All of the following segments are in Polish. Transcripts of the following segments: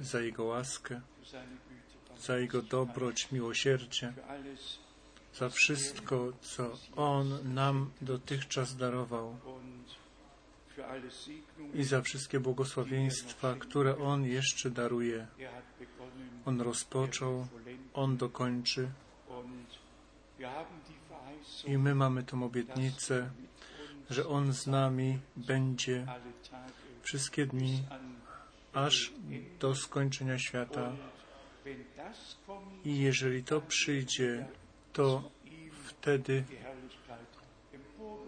za Jego łaskę, za Jego dobroć, miłosierdzie, za wszystko, co On nam dotychczas darował i za wszystkie błogosławieństwa, które On jeszcze daruje. On rozpoczął, On dokończy. I my mamy tą obietnicę, że On z nami będzie wszystkie dni, aż do skończenia świata. I jeżeli to przyjdzie, to wtedy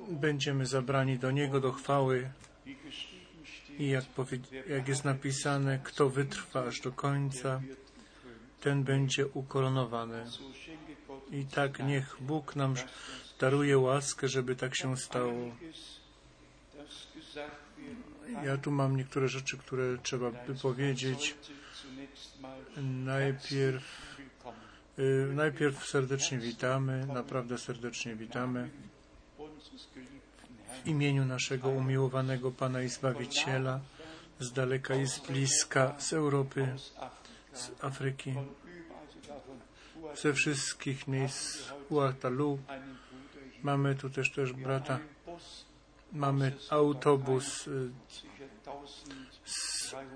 będziemy zabrani do Niego, do chwały. I jak, jak jest napisane, kto wytrwa aż do końca, ten będzie ukoronowany. I tak niech Bóg nam daruje łaskę, żeby tak się stało. Ja tu mam niektóre rzeczy, które trzeba by powiedzieć. Najpierw, y, najpierw serdecznie witamy, naprawdę serdecznie witamy w imieniu naszego umiłowanego Pana i Zbawiciela z daleka i z bliska, z Europy, z Afryki, ze wszystkich miejsc Uatalu. Mamy tu też też brata. Mamy autobus y,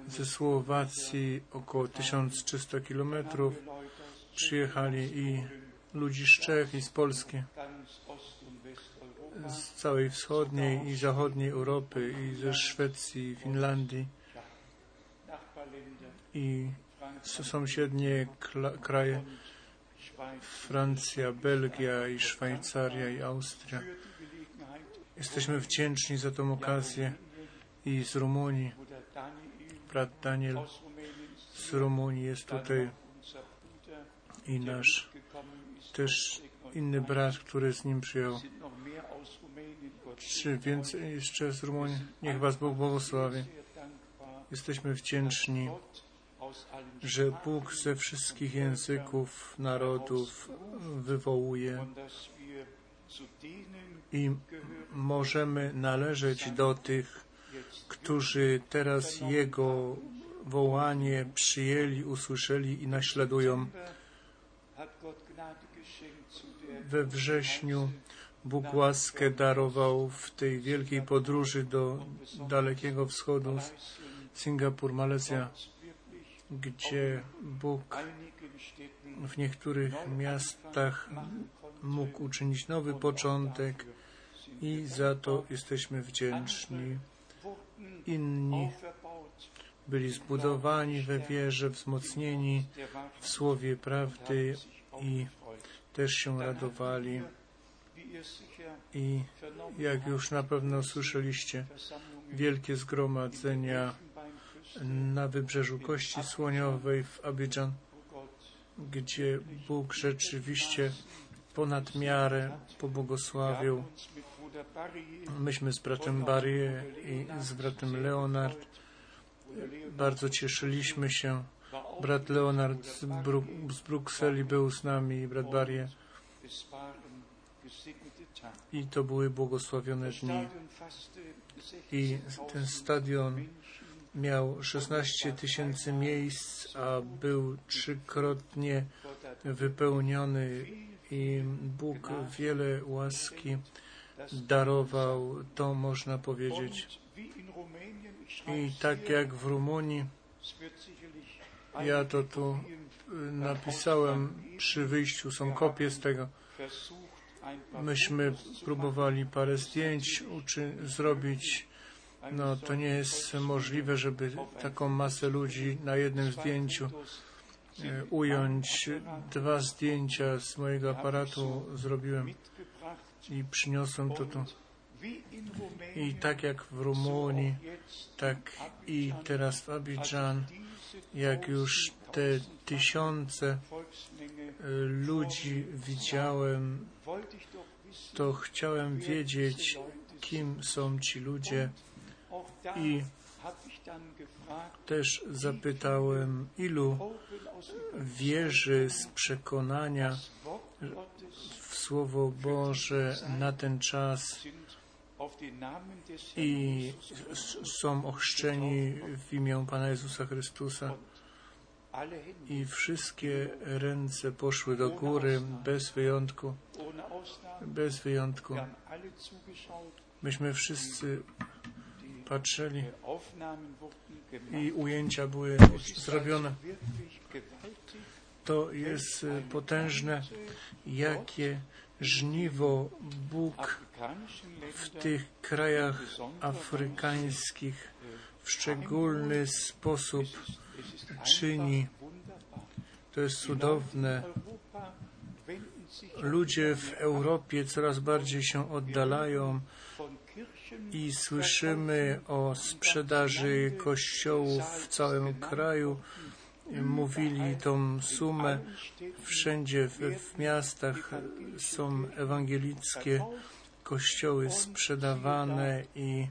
ze Słowacji, około 1300 kilometrów. Przyjechali i ludzi z Czech i z Polski, z całej wschodniej i zachodniej Europy i ze Szwecji, Finlandii i sąsiednie kraje Francja, Belgia i Szwajcaria i Austria. Jesteśmy wdzięczni za tą okazję i z Rumunii. Brat Daniel z Rumunii jest tutaj i nasz też inny brat, który z nim przyjął. Czy więcej jeszcze z Rumunii? Niech Was Bóg błogosławi. Jesteśmy wdzięczni, że Bóg ze wszystkich języków, narodów wywołuje i możemy należeć do tych, którzy teraz Jego wołanie przyjęli, usłyszeli i naśladują. We wrześniu Bóg łaskę darował w tej wielkiej podróży do Dalekiego Wschodu, Singapur, Malezja, gdzie Bóg w niektórych miastach mógł uczynić nowy początek i za to jesteśmy wdzięczni. Inni byli zbudowani we wierze, wzmocnieni w słowie prawdy i też się radowali. I jak już na pewno słyszeliście, wielkie zgromadzenia na wybrzeżu Kości Słoniowej w Abidżan, gdzie Bóg rzeczywiście ponad miarę pobłogosławił. Myśmy z bratem Barry i z bratem Leonard bardzo cieszyliśmy się. Brat Leonard z, z Brukseli był z nami i brat Barry. I to były błogosławione dni. I ten stadion miał 16 tysięcy miejsc, a był trzykrotnie wypełniony i Bóg wiele łaski darował, to można powiedzieć. I tak jak w Rumunii, ja to tu napisałem przy wyjściu, są kopie z tego. Myśmy próbowali parę zdjęć zrobić. No to nie jest możliwe, żeby taką masę ludzi na jednym zdjęciu e, ująć. Dwa zdjęcia z mojego aparatu zrobiłem i przyniosłem to tu. I tak jak w Rumunii, tak i teraz w Abidżan, jak już te tysiące e, ludzi widziałem, to chciałem wiedzieć, kim są ci ludzie i też zapytałem, ilu wierzy z przekonania Słowo Boże na ten czas i są ochrzczeni w imię Pana Jezusa Chrystusa. I wszystkie ręce poszły do góry bez wyjątku. Bez wyjątku. Myśmy wszyscy patrzyli i ujęcia były zrobione. To jest potężne, jakie żniwo Bóg w tych krajach afrykańskich w szczególny sposób czyni. To jest cudowne. Ludzie w Europie coraz bardziej się oddalają i słyszymy o sprzedaży kościołów w całym kraju. Mówili tą sumę. Wszędzie w, w miastach są ewangelickie kościoły sprzedawane i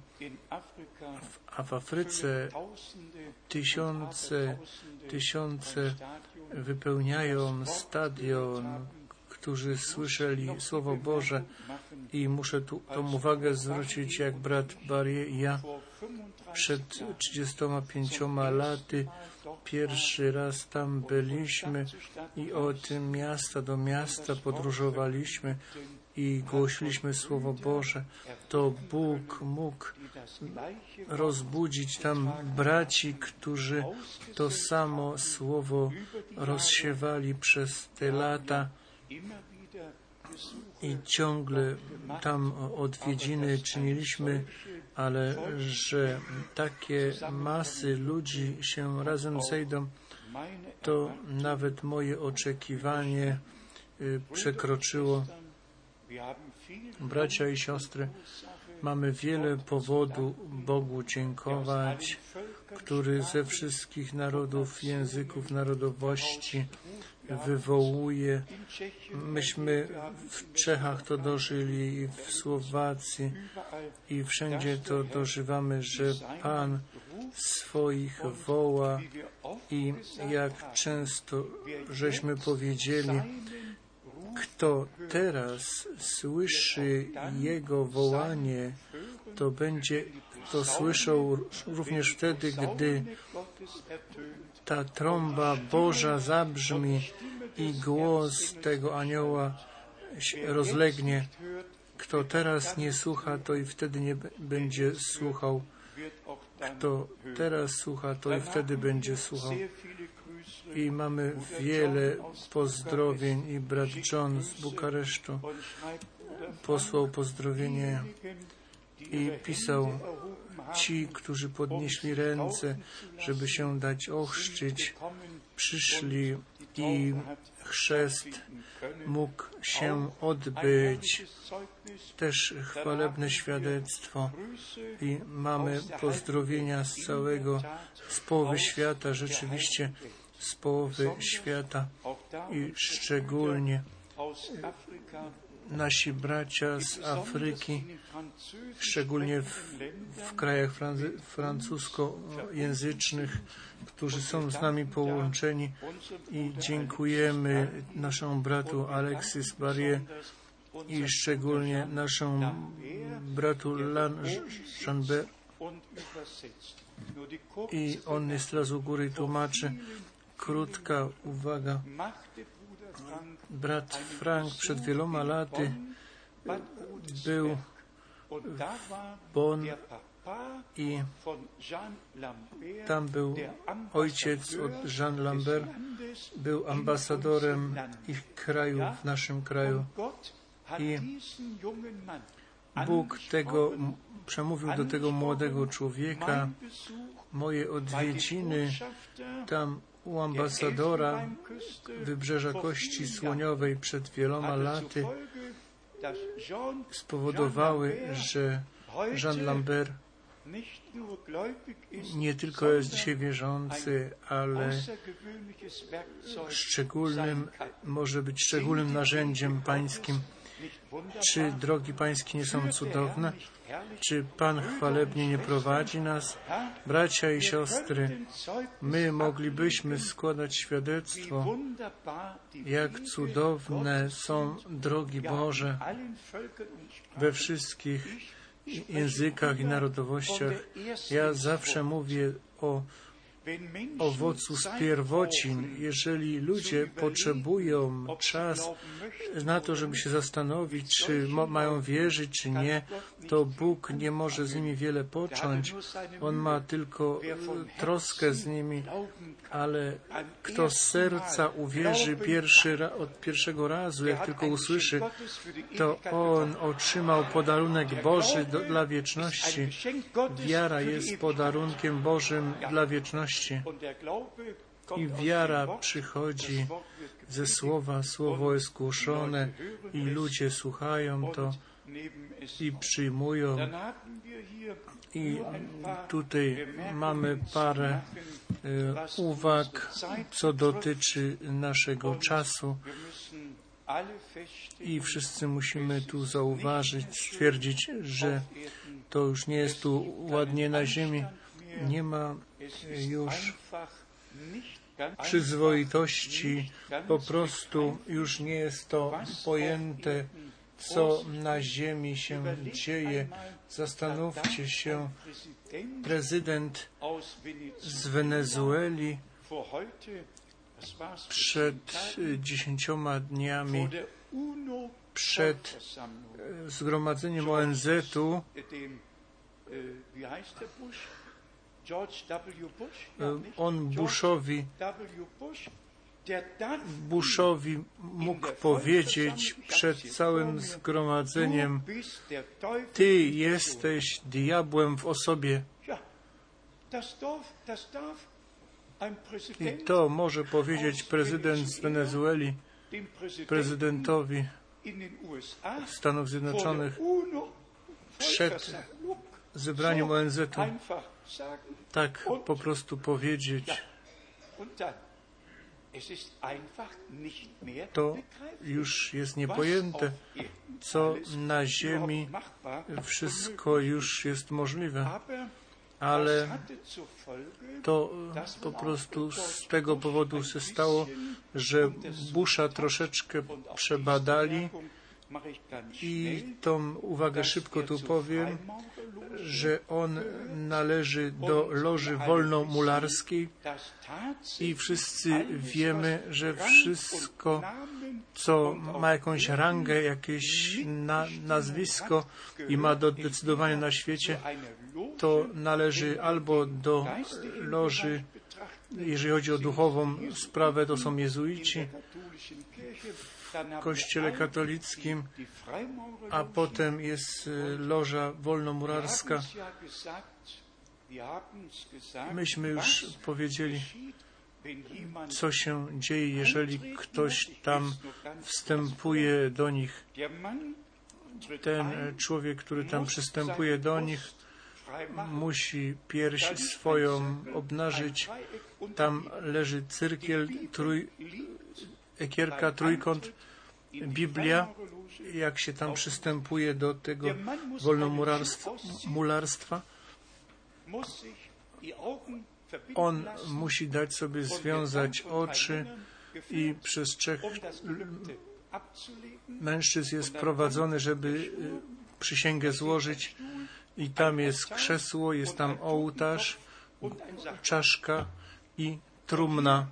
w, a w Afryce tysiące, tysiące wypełniają stadion, którzy słyszeli Słowo Boże i muszę tu tą uwagę zwrócić, jak brat Barry i ja przed 35 laty pierwszy raz tam byliśmy i od miasta do miasta podróżowaliśmy i głosiliśmy Słowo Boże, to Bóg mógł rozbudzić tam braci, którzy to samo Słowo rozsiewali przez te lata i ciągle tam odwiedziny czyniliśmy, ale że takie masy ludzi się razem zejdą, to nawet moje oczekiwanie przekroczyło. Bracia i siostry, mamy wiele powodu Bogu dziękować, który ze wszystkich narodów, języków, narodowości wywołuje. Myśmy w Czechach to dożyli, w Słowacji i wszędzie to dożywamy, że Pan swoich woła i jak często żeśmy powiedzieli, kto teraz słyszy Jego wołanie, to będzie to słyszał również wtedy, gdy ta trąba Boża zabrzmi i głos tego anioła rozlegnie. Kto teraz nie słucha, to i wtedy nie będzie słuchał. Kto teraz słucha, to i wtedy będzie słuchał. I mamy wiele pozdrowień i brat John z Bukaresztu posłał pozdrowienie i pisał ci, którzy podnieśli ręce, żeby się dać ochrzcić, przyszli i chrzest mógł się odbyć. Też chwalebne świadectwo i mamy pozdrowienia z całego, z połowy świata, rzeczywiście z połowy świata i szczególnie nasi bracia z Afryki, szczególnie w, w krajach francuskojęzycznych, którzy są z nami połączeni i dziękujemy naszemu bratu Alexis Barrier i szczególnie naszemu bratu Lan Jeanbert i on jest teraz u góry tłumaczy. Krótka uwaga. Brat Frank przed wieloma laty był w Bonn i tam był ojciec od Jean Lambert, był ambasadorem ich kraju w naszym kraju i Bóg tego przemówił do tego młodego człowieka. Moje odwiedziny tam u ambasadora Wybrzeża Kości Słoniowej przed wieloma laty spowodowały, że Jean Lambert nie tylko jest dzisiaj wierzący, ale szczególnym, może być szczególnym narzędziem pańskim. Czy drogi pańskie nie są cudowne? Czy Pan chwalebnie nie prowadzi nas? Bracia i siostry, my moglibyśmy składać świadectwo, jak cudowne są drogi Boże we wszystkich językach i narodowościach. Ja zawsze mówię o owocu z pierwocin. Jeżeli ludzie potrzebują czas na to, żeby się zastanowić, czy mają wierzyć, czy nie, to Bóg nie może z nimi wiele począć. On ma tylko troskę z nimi, ale kto z serca uwierzy pierwszy, od pierwszego razu, jak tylko usłyszy, to on otrzymał podarunek Boży do, dla wieczności. Wiara jest podarunkiem Bożym dla wieczności. I wiara przychodzi ze słowa, słowo jest głoszone i ludzie słuchają to i przyjmują. I tutaj mamy parę e, uwag, co dotyczy naszego czasu. I wszyscy musimy tu zauważyć, stwierdzić, że to już nie jest tu ładnie na ziemi. Nie ma już przyzwoitości, po prostu już nie jest to pojęte, co na ziemi się dzieje. Zastanówcie się, prezydent z Wenezueli przed dziesięcioma dniami przed zgromadzeniem ONZ-u on Bushowi Bushowi mógł powiedzieć przed całym zgromadzeniem, Ty jesteś diabłem w osobie. I to może powiedzieć prezydent z Wenezueli prezydentowi Stanów Zjednoczonych przed zebraniem ONZ-u tak po prostu powiedzieć, to już jest niepojęte, co na ziemi wszystko już jest możliwe. Ale to po prostu z tego powodu się stało, że Busha troszeczkę przebadali i tą uwagę szybko tu powiem, że on należy do loży wolnomularskiej i wszyscy wiemy, że wszystko, co ma jakąś rangę, jakieś na, nazwisko i ma do decydowania na świecie, to należy albo do loży, jeżeli chodzi o duchową sprawę, to są jezuici, Kościele katolickim, a potem jest y, loża wolnomurarska. Myśmy już powiedzieli, co się dzieje, jeżeli ktoś tam wstępuje do nich. Ten człowiek, który tam przystępuje do nich, musi pierś swoją obnażyć. Tam leży cyrkiel, trój, ekierka, trójkąt, Biblia, jak się tam przystępuje do tego wolnomularstwa. On musi dać sobie związać oczy i przez trzech mężczyzn jest prowadzony, żeby y, przysięgę złożyć. i tam jest krzesło, jest tam ołtarz, czaszka i trumna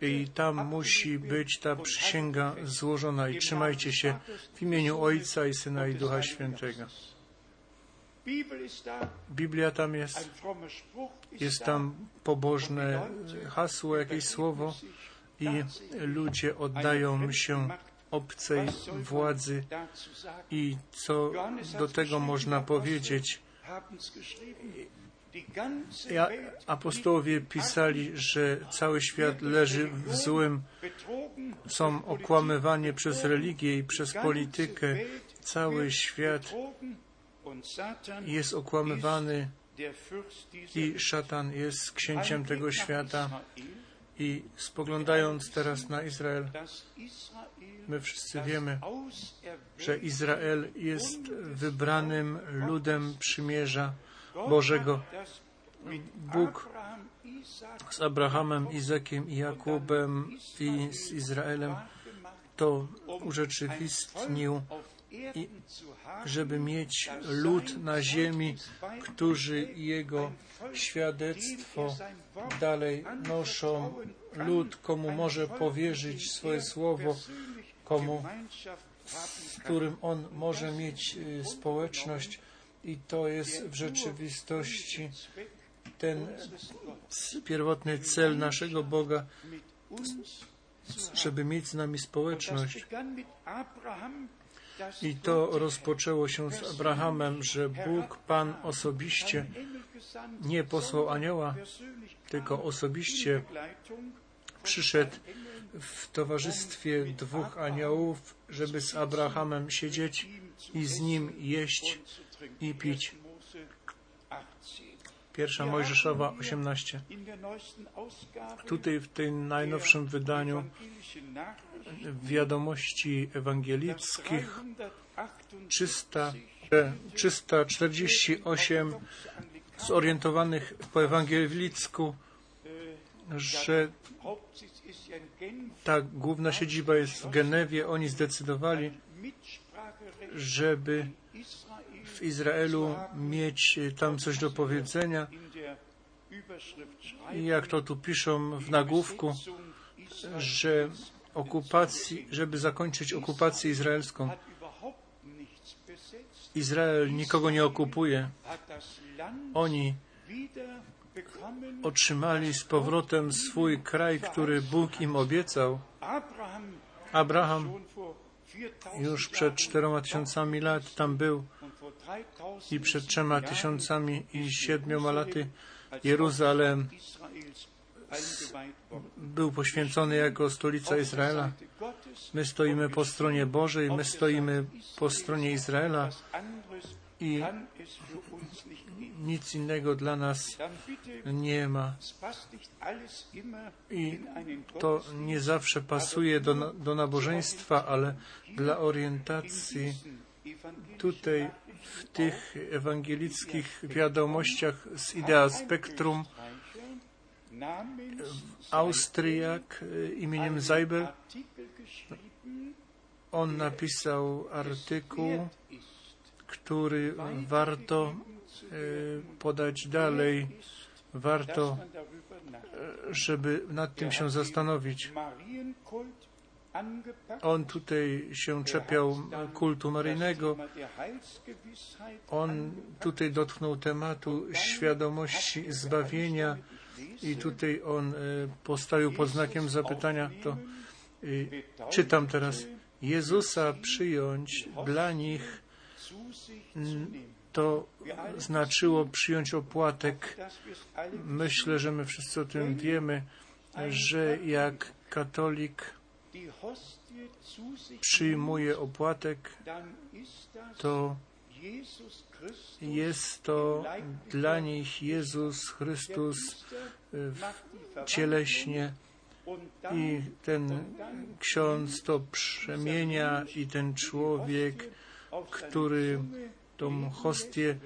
i tam musi być ta przysięga złożona i trzymajcie się w imieniu Ojca i Syna i Ducha Świętego. Biblia tam jest, jest tam pobożne hasło, jakieś słowo i ludzie oddają się obcej władzy i co do tego można powiedzieć. Apostołowie pisali, że cały świat leży w złym, są okłamywani przez religię i przez politykę. Cały świat jest okłamywany i szatan jest księciem tego świata. I spoglądając teraz na Izrael, my wszyscy wiemy, że Izrael jest wybranym ludem przymierza Bożego. Bóg z Abrahamem, Izakiem i Jakubem i z Izraelem to urzeczywistnił i żeby mieć lud na ziemi, którzy Jego świadectwo dalej noszą. Lud, komu może powierzyć swoje słowo, komu, z którym on może mieć y, społeczność. I to jest w rzeczywistości ten pierwotny cel naszego Boga, żeby mieć z nami społeczność. I to rozpoczęło się z Abrahamem, że Bóg, Pan osobiście nie posłał anioła, tylko osobiście przyszedł w towarzystwie dwóch aniołów, żeby z Abrahamem siedzieć i z nim jeść i pić. Pierwsza Mojżeszowa 18. Tutaj w tym najnowszym wydaniu wiadomości ewangelickich 300, 348 zorientowanych po ewangelicku, że ta główna siedziba jest w Genewie. Oni zdecydowali, żeby w Izraelu mieć tam coś do powiedzenia. I jak to tu piszą w nagłówku, że okupacji, żeby zakończyć okupację izraelską. Izrael nikogo nie okupuje. Oni otrzymali z powrotem swój kraj, który Bóg im obiecał. Abraham już przed czteroma tysiącami lat tam był i przed trzema tysiącami i siedmioma laty Jeruzalem był poświęcony jako stolica Izraela. My stoimy po stronie Bożej, my stoimy po stronie Izraela i nic innego dla nas nie ma. I to nie zawsze pasuje do, do nabożeństwa, ale dla orientacji tutaj w tych ewangelickich wiadomościach z Idea Spektrum Austriak imieniem Seibel. On napisał artykuł, który warto podać dalej. Warto, żeby nad tym się zastanowić. On tutaj się czepiał kultu maryjnego. On tutaj dotknął tematu świadomości zbawienia i tutaj on postawił pod znakiem zapytania, to czytam teraz, Jezusa przyjąć dla nich to znaczyło przyjąć opłatek. Myślę, że my wszyscy o tym wiemy, że jak katolik przyjmuje opłatek, to jest to dla nich Jezus Chrystus cieleśnie. i ten ksiądz to przemienia i ten człowiek, który tą hostię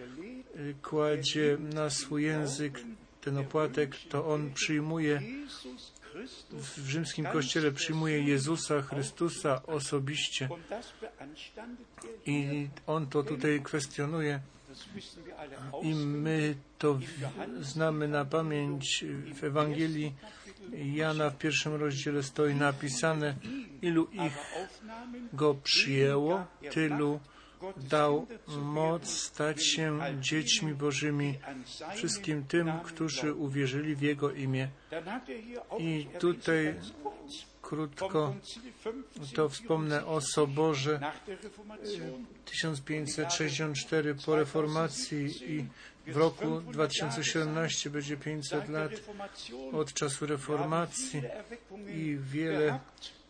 kładzie na swój język, ten opłatek, to on przyjmuje w rzymskim kościele przyjmuje Jezusa Chrystusa osobiście. I on to tutaj kwestionuje. I my to znamy na pamięć w Ewangelii. Jana w pierwszym rozdziale stoi napisane, ilu ich go przyjęło, tylu dał moc stać się dziećmi Bożymi wszystkim tym, którzy uwierzyli w Jego imię. I tutaj krótko to wspomnę o Soborze 1564 po reformacji i w roku 2017 będzie 500 lat od czasu reformacji i wiele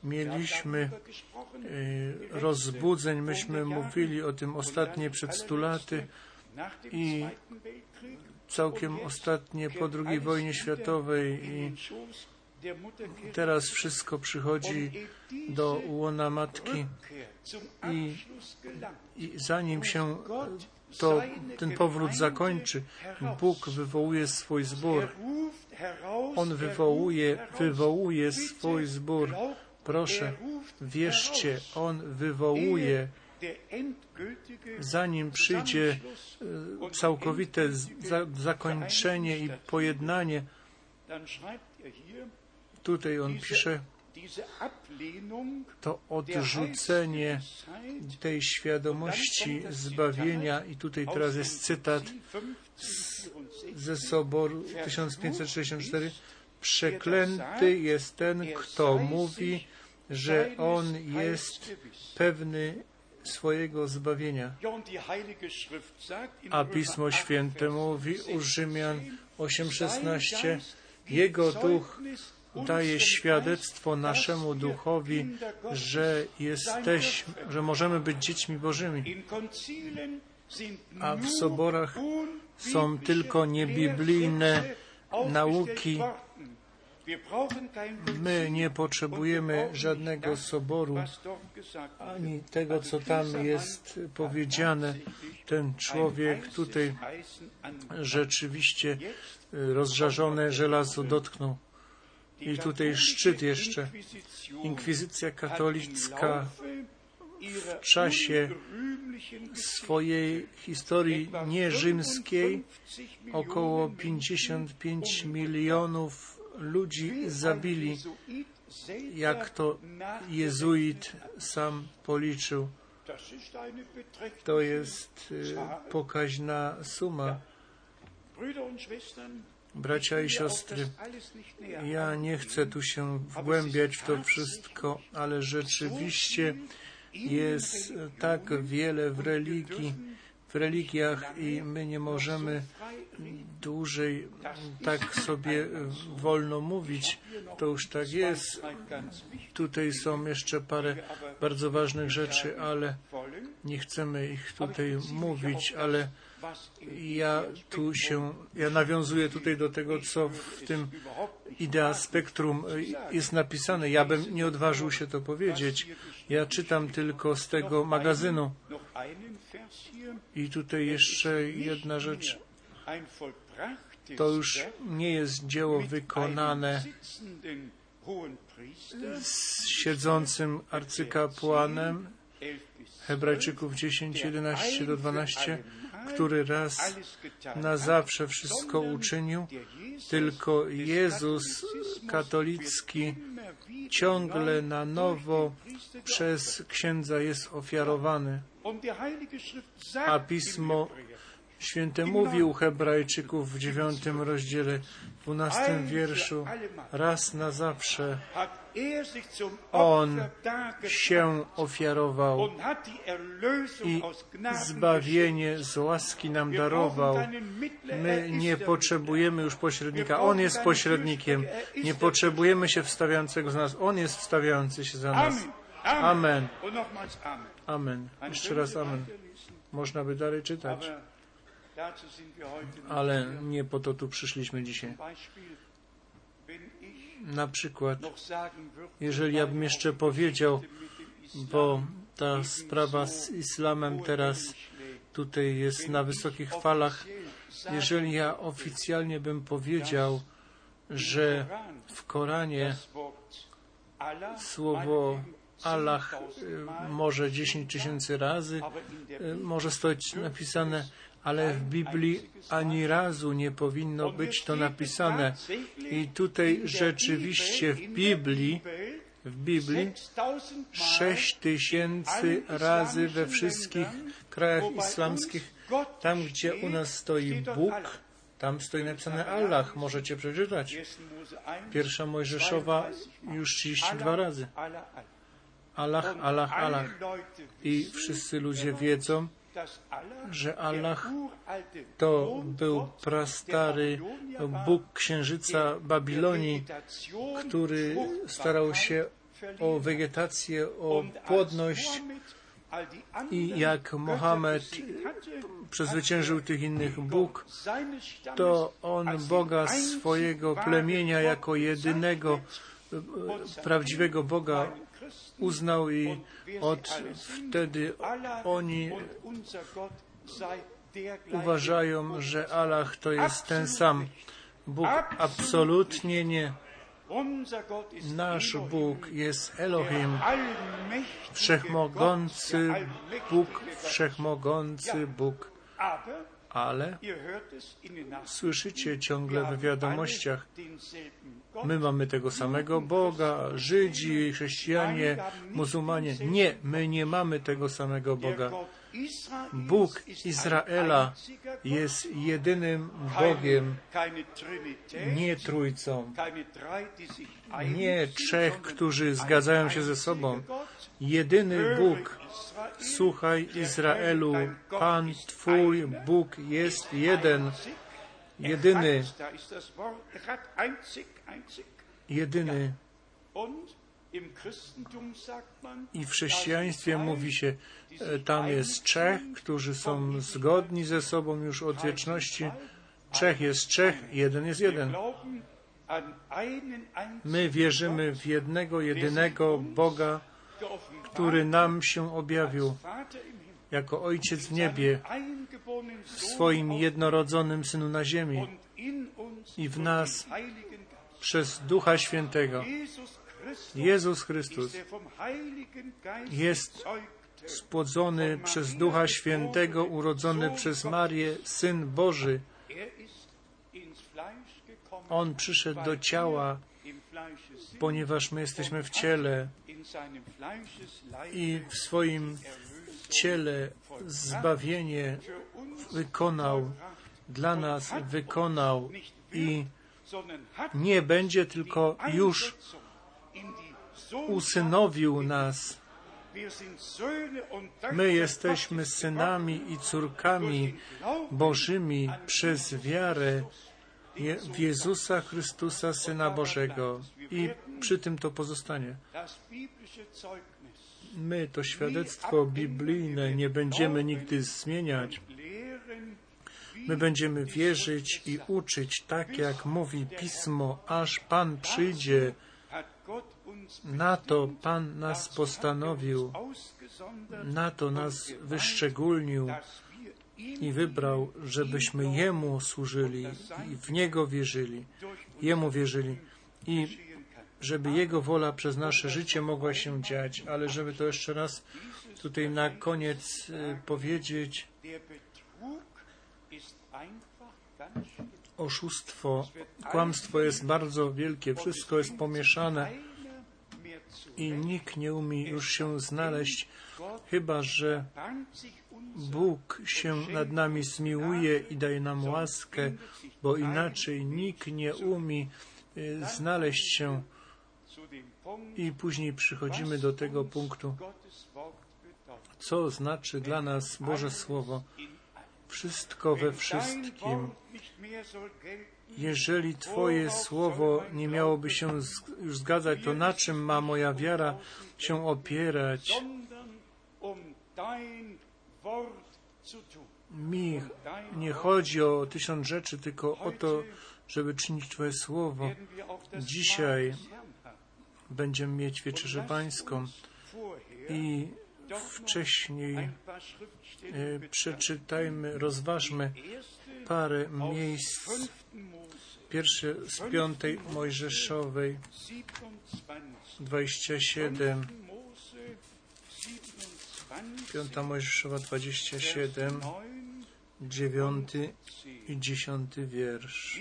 mieliśmy rozbudzeń. Myśmy mówili o tym ostatnie przed stu laty i całkiem ostatnie po II wojnie światowej i teraz wszystko przychodzi do łona matki i, i zanim się to, ten powrót zakończy, Bóg wywołuje swój zbór. On wywołuje, wywołuje swój zbór. Proszę, wierzcie, On wywołuje zanim przyjdzie e, całkowite za, zakończenie i pojednanie, tutaj on pisze, to odrzucenie tej świadomości zbawienia, i tutaj teraz jest cytat z, ze Soboru 1564, przeklęty jest ten, kto mówi, że on jest pewny swojego zbawienia. A Pismo Święte mówi u Rzymian 8:16, Jego duch daje świadectwo naszemu duchowi, że jesteś, że możemy być dziećmi Bożymi. A w soborach są tylko niebiblijne nauki. My nie potrzebujemy żadnego soboru, ani tego, co tam jest powiedziane. Ten człowiek tutaj rzeczywiście rozżarzone żelazo dotknął. I tutaj szczyt jeszcze. Inkwizycja katolicka w czasie swojej historii nierzymskiej około 55 milionów ludzi zabili, jak to jezuit sam policzył. To jest y, pokaźna suma. Bracia i siostry, ja nie chcę tu się wgłębiać w to wszystko, ale rzeczywiście jest tak wiele w religii, w religiach i my nie możemy dłużej tak sobie wolno mówić. To już tak jest. Tutaj są jeszcze parę bardzo ważnych rzeczy, ale nie chcemy ich tutaj mówić, ale ja tu się, ja nawiązuję tutaj do tego, co w tym idea spektrum jest napisane. Ja bym nie odważył się to powiedzieć. Ja czytam tylko z tego magazynu. I tutaj jeszcze jedna rzecz. To już nie jest dzieło wykonane z siedzącym arcykapłanem Hebrajczyków 10, 11 do 12 który raz na zawsze wszystko uczynił, tylko Jezus katolicki ciągle na nowo przez księdza jest ofiarowany. A Pismo Święte mówi u Hebrajczyków w dziewiątym rozdziale, dwunastym wierszu, raz na zawsze on się ofiarował i zbawienie z łaski nam darował. My nie potrzebujemy już pośrednika. On jest pośrednikiem. Nie potrzebujemy się wstawiającego z nas. On jest wstawiający się za nas. Amen. Amen. Jeszcze raz amen. Można by dalej czytać. Ale nie po to tu przyszliśmy dzisiaj. Na przykład, jeżeli ja bym jeszcze powiedział, bo ta sprawa z islamem teraz tutaj jest na wysokich falach, jeżeli ja oficjalnie bym powiedział, że w Koranie słowo Allah y, może 10 tysięcy razy y, może stać napisane, ale w Biblii ani razu nie powinno być to napisane. I tutaj rzeczywiście w Biblii, w Biblii sześć tysięcy razy we wszystkich krajach islamskich, tam gdzie u nas stoi Bóg, tam stoi napisane Allah, możecie przeczytać. Pierwsza Mojżeszowa już 32 razy. Allah, Allah, Allah. I wszyscy ludzie wiedzą, że Allah to był prastary Bóg księżyca Babilonii, który starał się o wegetację, o płodność i jak Mohamed przezwyciężył tych innych Bóg, to on Boga swojego plemienia jako jedynego prawdziwego Boga uznał i od wtedy oni uważają, że Allah to jest ten sam. Bóg absolutnie nie. Nasz Bóg jest Elohim, wszechmogący Bóg, wszechmogący Bóg. Ale słyszycie ciągle w wiadomościach, my mamy tego samego Boga, Żydzi, chrześcijanie, muzułmanie. Nie, my nie mamy tego samego Boga. Bóg Izraela jest jedynym Bogiem, nie trójcą, nie trzech, którzy zgadzają się ze sobą. Jedyny Bóg. Słuchaj Izraelu, Pan Twój Bóg jest jeden, jedyny, jedyny. I w chrześcijaństwie mówi się, e, tam jest sind, którzy są zgodni ze sobą już od wieczności. Trzech jest trzech, jeden jest jeden. My wierzymy w jednego, jedynego Boga, który nam się objawił jako Ojciec w niebie, w swoim jednorodzonym Synu na ziemi, i w nas przez Ducha Świętego. Jezus Chrystus jest spłodzony przez Ducha Świętego, urodzony przez Marię, Syn Boży. On przyszedł do ciała, ponieważ my jesteśmy w ciele i w swoim ciele zbawienie wykonał, dla nas wykonał i nie będzie tylko już usynowił nas. My jesteśmy synami i córkami Bożymi przez wiarę w Jezusa Chrystusa, Syna Bożego. I przy tym to pozostanie. My to świadectwo biblijne nie będziemy nigdy zmieniać. My będziemy wierzyć i uczyć tak, jak mówi Pismo, aż Pan przyjdzie. Na to Pan nas postanowił, na to nas wyszczególnił i wybrał, żebyśmy Jemu służyli i w Niego wierzyli. Jemu wierzyli i żeby Jego wola przez nasze życie mogła się dziać. Ale żeby to jeszcze raz tutaj na koniec y, powiedzieć, oszustwo, kłamstwo jest bardzo wielkie, wszystko jest pomieszane i nikt nie umie już się znaleźć, chyba że Bóg się nad nami zmiłuje i daje nam łaskę, bo inaczej nikt nie umie y, znaleźć się i później przychodzimy do tego punktu, co znaczy dla nas Boże Słowo. Wszystko we wszystkim. Jeżeli Twoje słowo nie miałoby się już zgadzać, to na czym ma moja wiara się opierać? Mi nie chodzi o tysiąc rzeczy, tylko o to, żeby czynić Twoje słowo. Dzisiaj. Będziemy mieć Wieczerzę Pańską i wcześniej e, przeczytajmy, rozważmy parę miejsc. 5. Mose Pierwsze z piątej Mojżeszowej, 27. 27, 5. Mose 27. piąta Mojżeszowa 27, 9 dziewiąty i dziesiąty wiersz.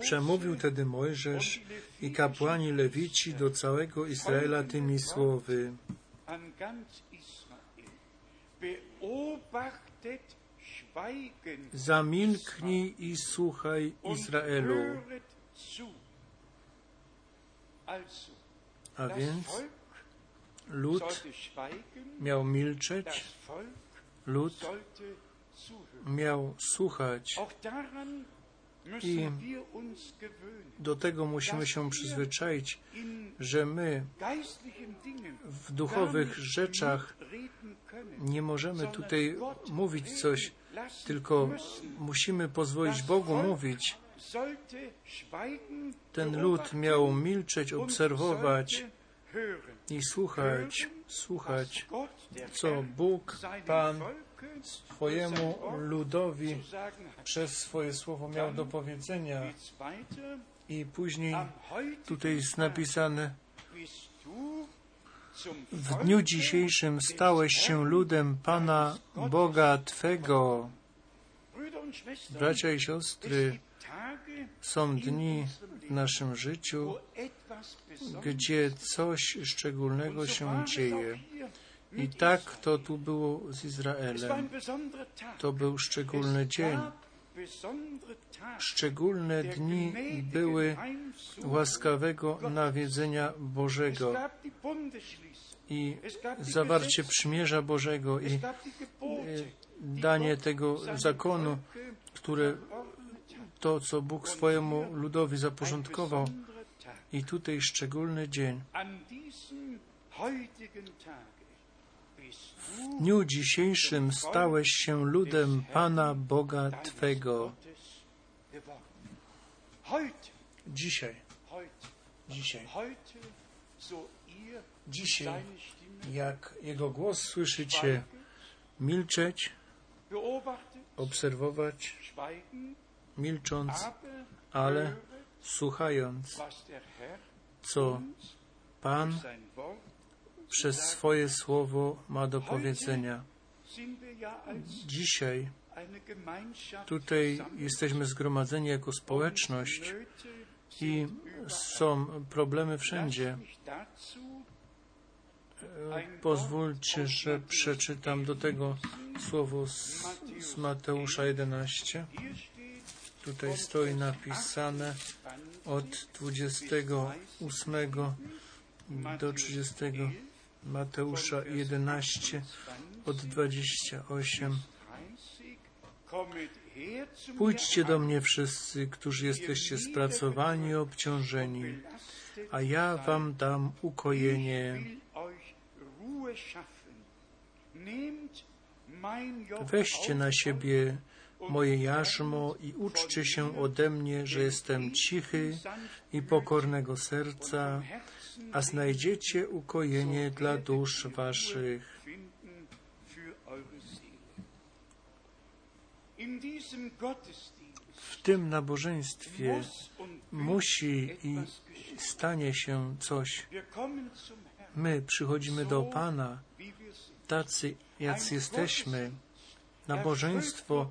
Przemówił tedy Mojżesz i kapłani Lewici do całego Izraela tymi słowy. Zamilknij i słuchaj Izraelu. A więc lud miał milczeć, lud miał słuchać. I do tego musimy się przyzwyczaić, że my w duchowych rzeczach nie możemy tutaj mówić coś, tylko musimy pozwolić Bogu mówić. Ten lud miał milczeć, obserwować i słuchać, słuchać, co Bóg, Pan swojemu ludowi przez swoje słowo miał do powiedzenia. I później tutaj jest napisane, w dniu dzisiejszym stałeś się ludem Pana Boga Twego. Bracia i siostry, są dni w naszym życiu, gdzie coś szczególnego się dzieje. I tak to tu było z Izraelem. To był szczególny dzień. Szczególne dni były łaskawego nawiedzenia Bożego i zawarcie przymierza Bożego i e, danie tego zakonu, które to, co Bóg swojemu ludowi zaporządkował. I tutaj szczególny dzień. W dniu dzisiejszym stałeś się ludem Pana Boga Twego. Dzisiaj, dzisiaj, dzisiaj, jak Jego głos słyszycie, milczeć, obserwować, milcząc, ale słuchając, co Pan przez swoje słowo ma do powiedzenia. Dzisiaj tutaj jesteśmy zgromadzeni jako społeczność i są problemy wszędzie. E, Pozwólcie, że przeczytam do tego słowo z, z Mateusza 11. Tutaj stoi napisane od 28 do 30 Mateusza 11 od 28. Pójdźcie do mnie wszyscy, którzy jesteście spracowani obciążeni, a ja wam dam ukojenie. Weźcie na siebie moje jarzmo i uczcie się ode mnie, że jestem cichy i pokornego serca, a znajdziecie ukojenie dla dusz waszych. W tym nabożeństwie musi i stanie się coś. My przychodzimy do Pana, tacy jacy jesteśmy. Nabożeństwo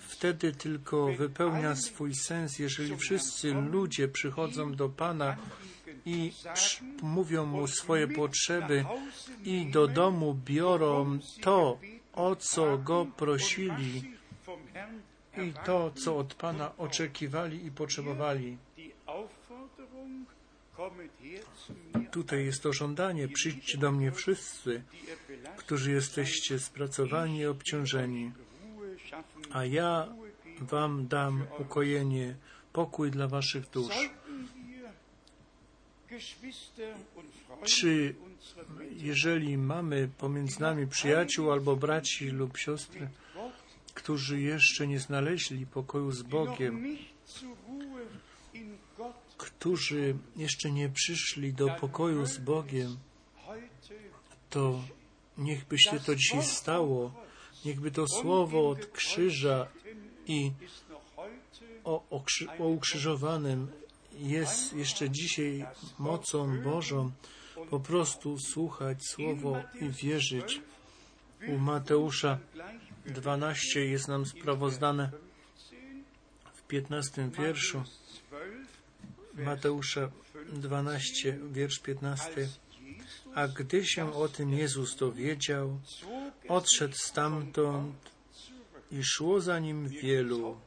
wtedy tylko wypełnia swój sens, jeżeli wszyscy ludzie przychodzą do Pana i mówią Mu swoje potrzeby i do domu biorą to, o co Go prosili i to, co od Pana oczekiwali i potrzebowali. Tutaj jest to żądanie, przyjdźcie do mnie wszyscy, którzy jesteście spracowani i obciążeni, a ja wam dam ukojenie, pokój dla waszych dusz. Czy jeżeli mamy pomiędzy nami przyjaciół albo braci lub siostry, którzy jeszcze nie znaleźli pokoju z Bogiem, którzy jeszcze nie przyszli do pokoju z Bogiem, to niechby się to dzisiaj stało. Niechby to słowo od krzyża i o, o, o ukrzyżowanym jest jeszcze dzisiaj mocą Bożą. Po prostu słuchać słowo i wierzyć. U Mateusza 12 jest nam sprawozdane w 15 wierszu. Mateusza 12, wiersz 15. A gdy się o tym Jezus dowiedział, odszedł stamtąd i szło za nim wielu.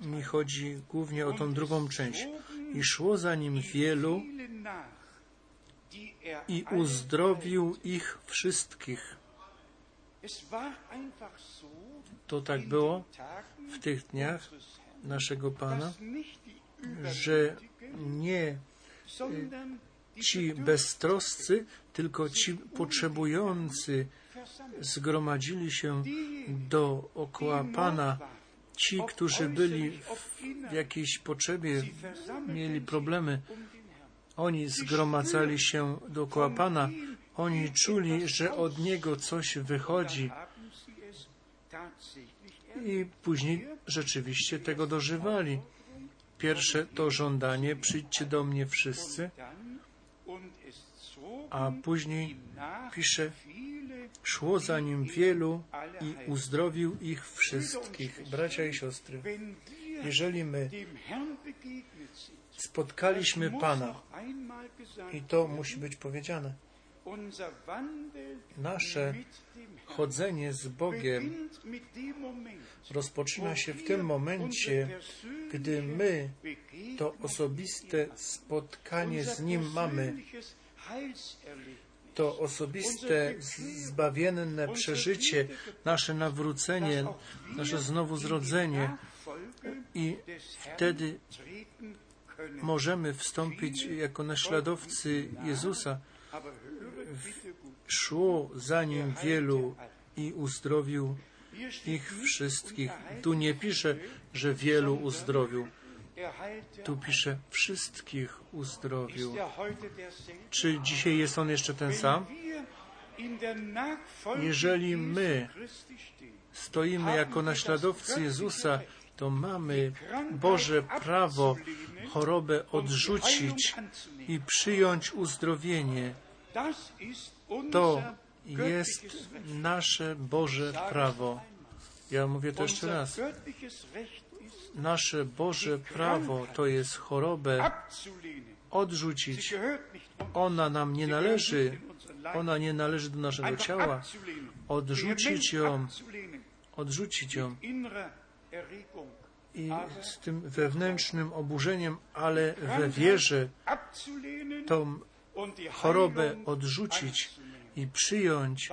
Mi chodzi głównie o tą drugą część. I szło za nim wielu i uzdrowił ich wszystkich. To tak było w tych dniach naszego Pana, że nie ci beztroscy, tylko ci potrzebujący zgromadzili się dookoła Pana. Ci, którzy byli w jakiejś potrzebie, mieli problemy, oni zgromadzali się dookoła Pana. Oni czuli, że od Niego coś wychodzi. I później rzeczywiście tego dożywali. Pierwsze to żądanie, przyjdźcie do mnie wszyscy, a później pisze, szło za nim wielu i uzdrowił ich wszystkich. Bracia i siostry, jeżeli my spotkaliśmy Pana, i to musi być powiedziane, nasze chodzenie z Bogiem rozpoczyna się w tym momencie, gdy my to osobiste spotkanie z Nim mamy, to osobiste zbawienne przeżycie, nasze nawrócenie, nasze znowuzrodzenie i wtedy możemy wstąpić jako naśladowcy Jezusa. Szło za Nim wielu i uzdrowił ich wszystkich. Tu nie pisze, że wielu uzdrowił. Tu pisze, wszystkich uzdrowił. Czy dzisiaj jest On jeszcze ten sam? Jeżeli my stoimy jako naśladowcy Jezusa, to mamy Boże prawo chorobę odrzucić i przyjąć uzdrowienie. To jest nasze Boże prawo. Ja mówię to jeszcze raz. Nasze Boże prawo to jest chorobę odrzucić. Ona nam nie należy. Ona nie należy do naszego ciała. Odrzucić ją, odrzucić ją i z tym wewnętrznym oburzeniem, ale we wierze tą chorobę odrzucić i przyjąć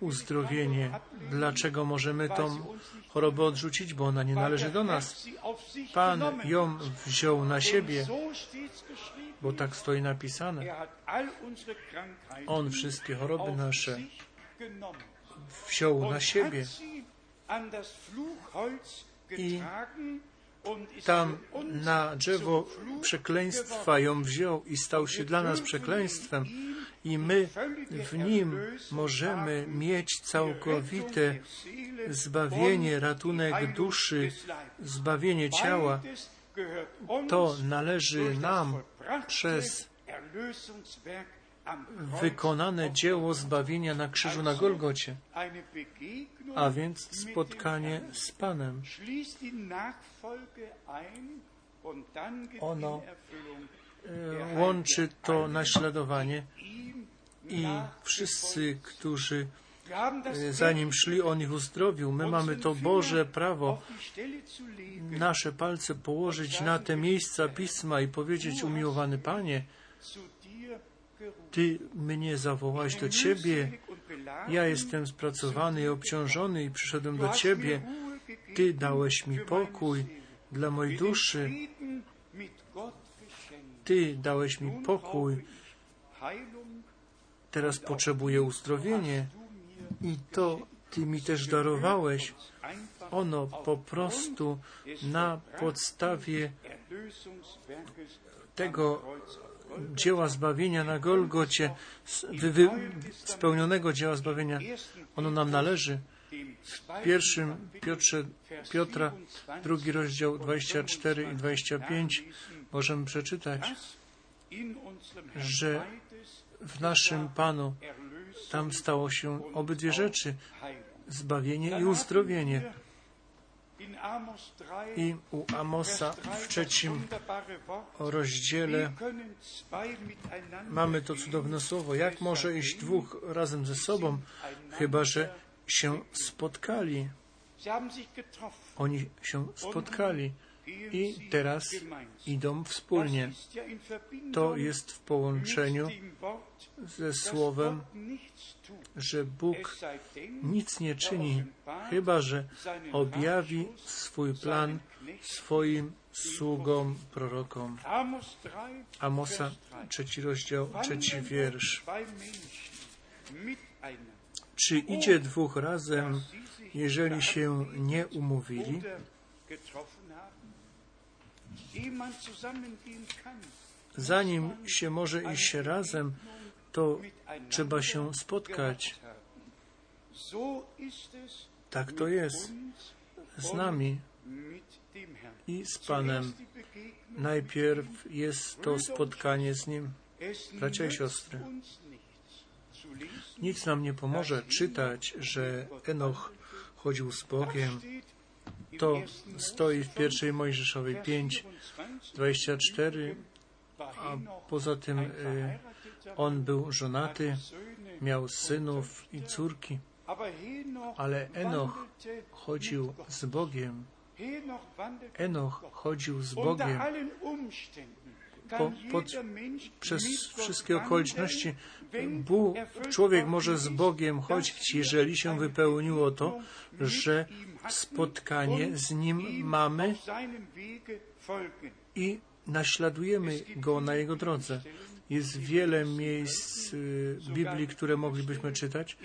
uzdrowienie. Dlaczego możemy tą chorobę odrzucić? Bo ona nie należy do nas. Pan ją wziął na siebie, bo tak stoi napisane. On wszystkie choroby nasze wziął na siebie i tam na drzewo przekleństwa ją wziął i stał się dla nas przekleństwem. I my w nim możemy mieć całkowite zbawienie, ratunek duszy, zbawienie ciała. To należy nam przez wykonane dzieło zbawienia na krzyżu na Golgocie, a więc spotkanie z Panem. Ono e, łączy to naśladowanie i wszyscy, którzy e, za nim szli, on ich uzdrowił. My mamy to Boże prawo nasze palce położyć na te miejsca pisma i powiedzieć, umiłowany Panie, Ty mnie zawołałeś do Ciebie, ja jestem spracowany i obciążony i przyszedłem do Ciebie. Ty dałeś mi pokój dla mojej duszy. Ty dałeś mi pokój. Teraz potrzebuję uzdrowienie i to Ty mi też darowałeś. Ono po prostu na podstawie tego dzieła zbawienia na Golgocie, spełnionego dzieła zbawienia, ono nam należy. W pierwszym Piotrze, Piotra, drugi rozdział 24 i 25 możemy przeczytać, że w naszym Panu tam stało się obydwie rzeczy, zbawienie i uzdrowienie. I u Amosa w trzecim rozdziale mamy to cudowne słowo. Jak może iść dwóch razem ze sobą, chyba że się spotkali? Oni się spotkali i teraz idą wspólnie. To jest w połączeniu ze słowem, że Bóg nic nie czyni, chyba że objawi swój plan swoim sługom, prorokom. Amosa, trzeci rozdział, trzeci wiersz. Czy idzie dwóch razem, jeżeli się nie umówili? Zanim się może iść razem, to trzeba się spotkać. Tak to jest z nami i z Panem. Najpierw jest to spotkanie z Nim. Bracia i siostry. Nic nam nie pomoże czytać, że Enoch chodził z Bogiem. To stoi w pierwszej Mojżeszowej Vers 5, 24, 24, war a poza tym y, on był żonaty, miał synów i córki, ale Enoch chodził z Bogiem. Enoch chodził z Bogiem. Po, pod, przez wszystkie okoliczności Bóg, człowiek może z Bogiem chodzić, jeżeli się wypełniło to, że spotkanie z Nim mamy i naśladujemy Go na Jego drodze. Jest wiele miejsc y, Biblii, które moglibyśmy czytać,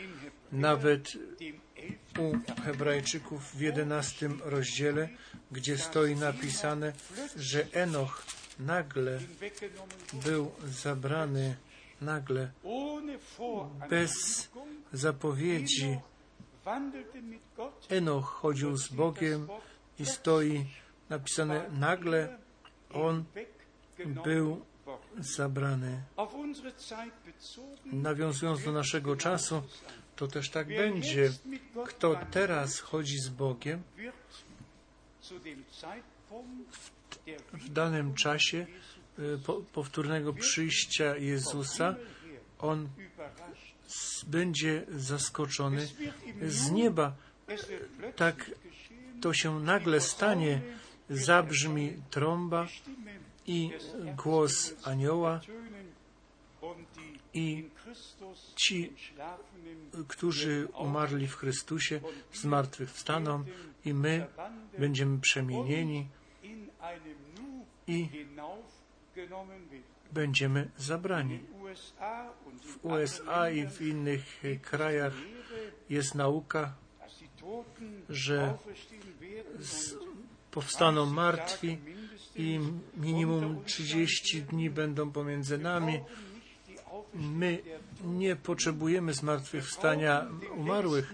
nawet u Hebrajczyków w jedenastym rozdziale, gdzie stoi napisane, że Enoch nagle był zabrany, nagle, bez zapowiedzi. Enoch chodził z Bogiem i stoi napisane, nagle on był zabrany. Nawiązując do naszego czasu, to też tak będzie. Kto teraz chodzi z Bogiem, w danym czasie y, po, powtórnego przyjścia Jezusa, on będzie zaskoczony z nieba. Tak To się nagle stanie, zabrzmi trąba i głos anioła i ci, którzy umarli w Chrystusie, zmartwychwstaną i my będziemy przemienieni i będziemy zabrani. W USA i w innych e, krajach jest nauka, że powstaną martwi i minimum 30 dni będą pomiędzy nami. My nie potrzebujemy zmartwychwstania umarłych.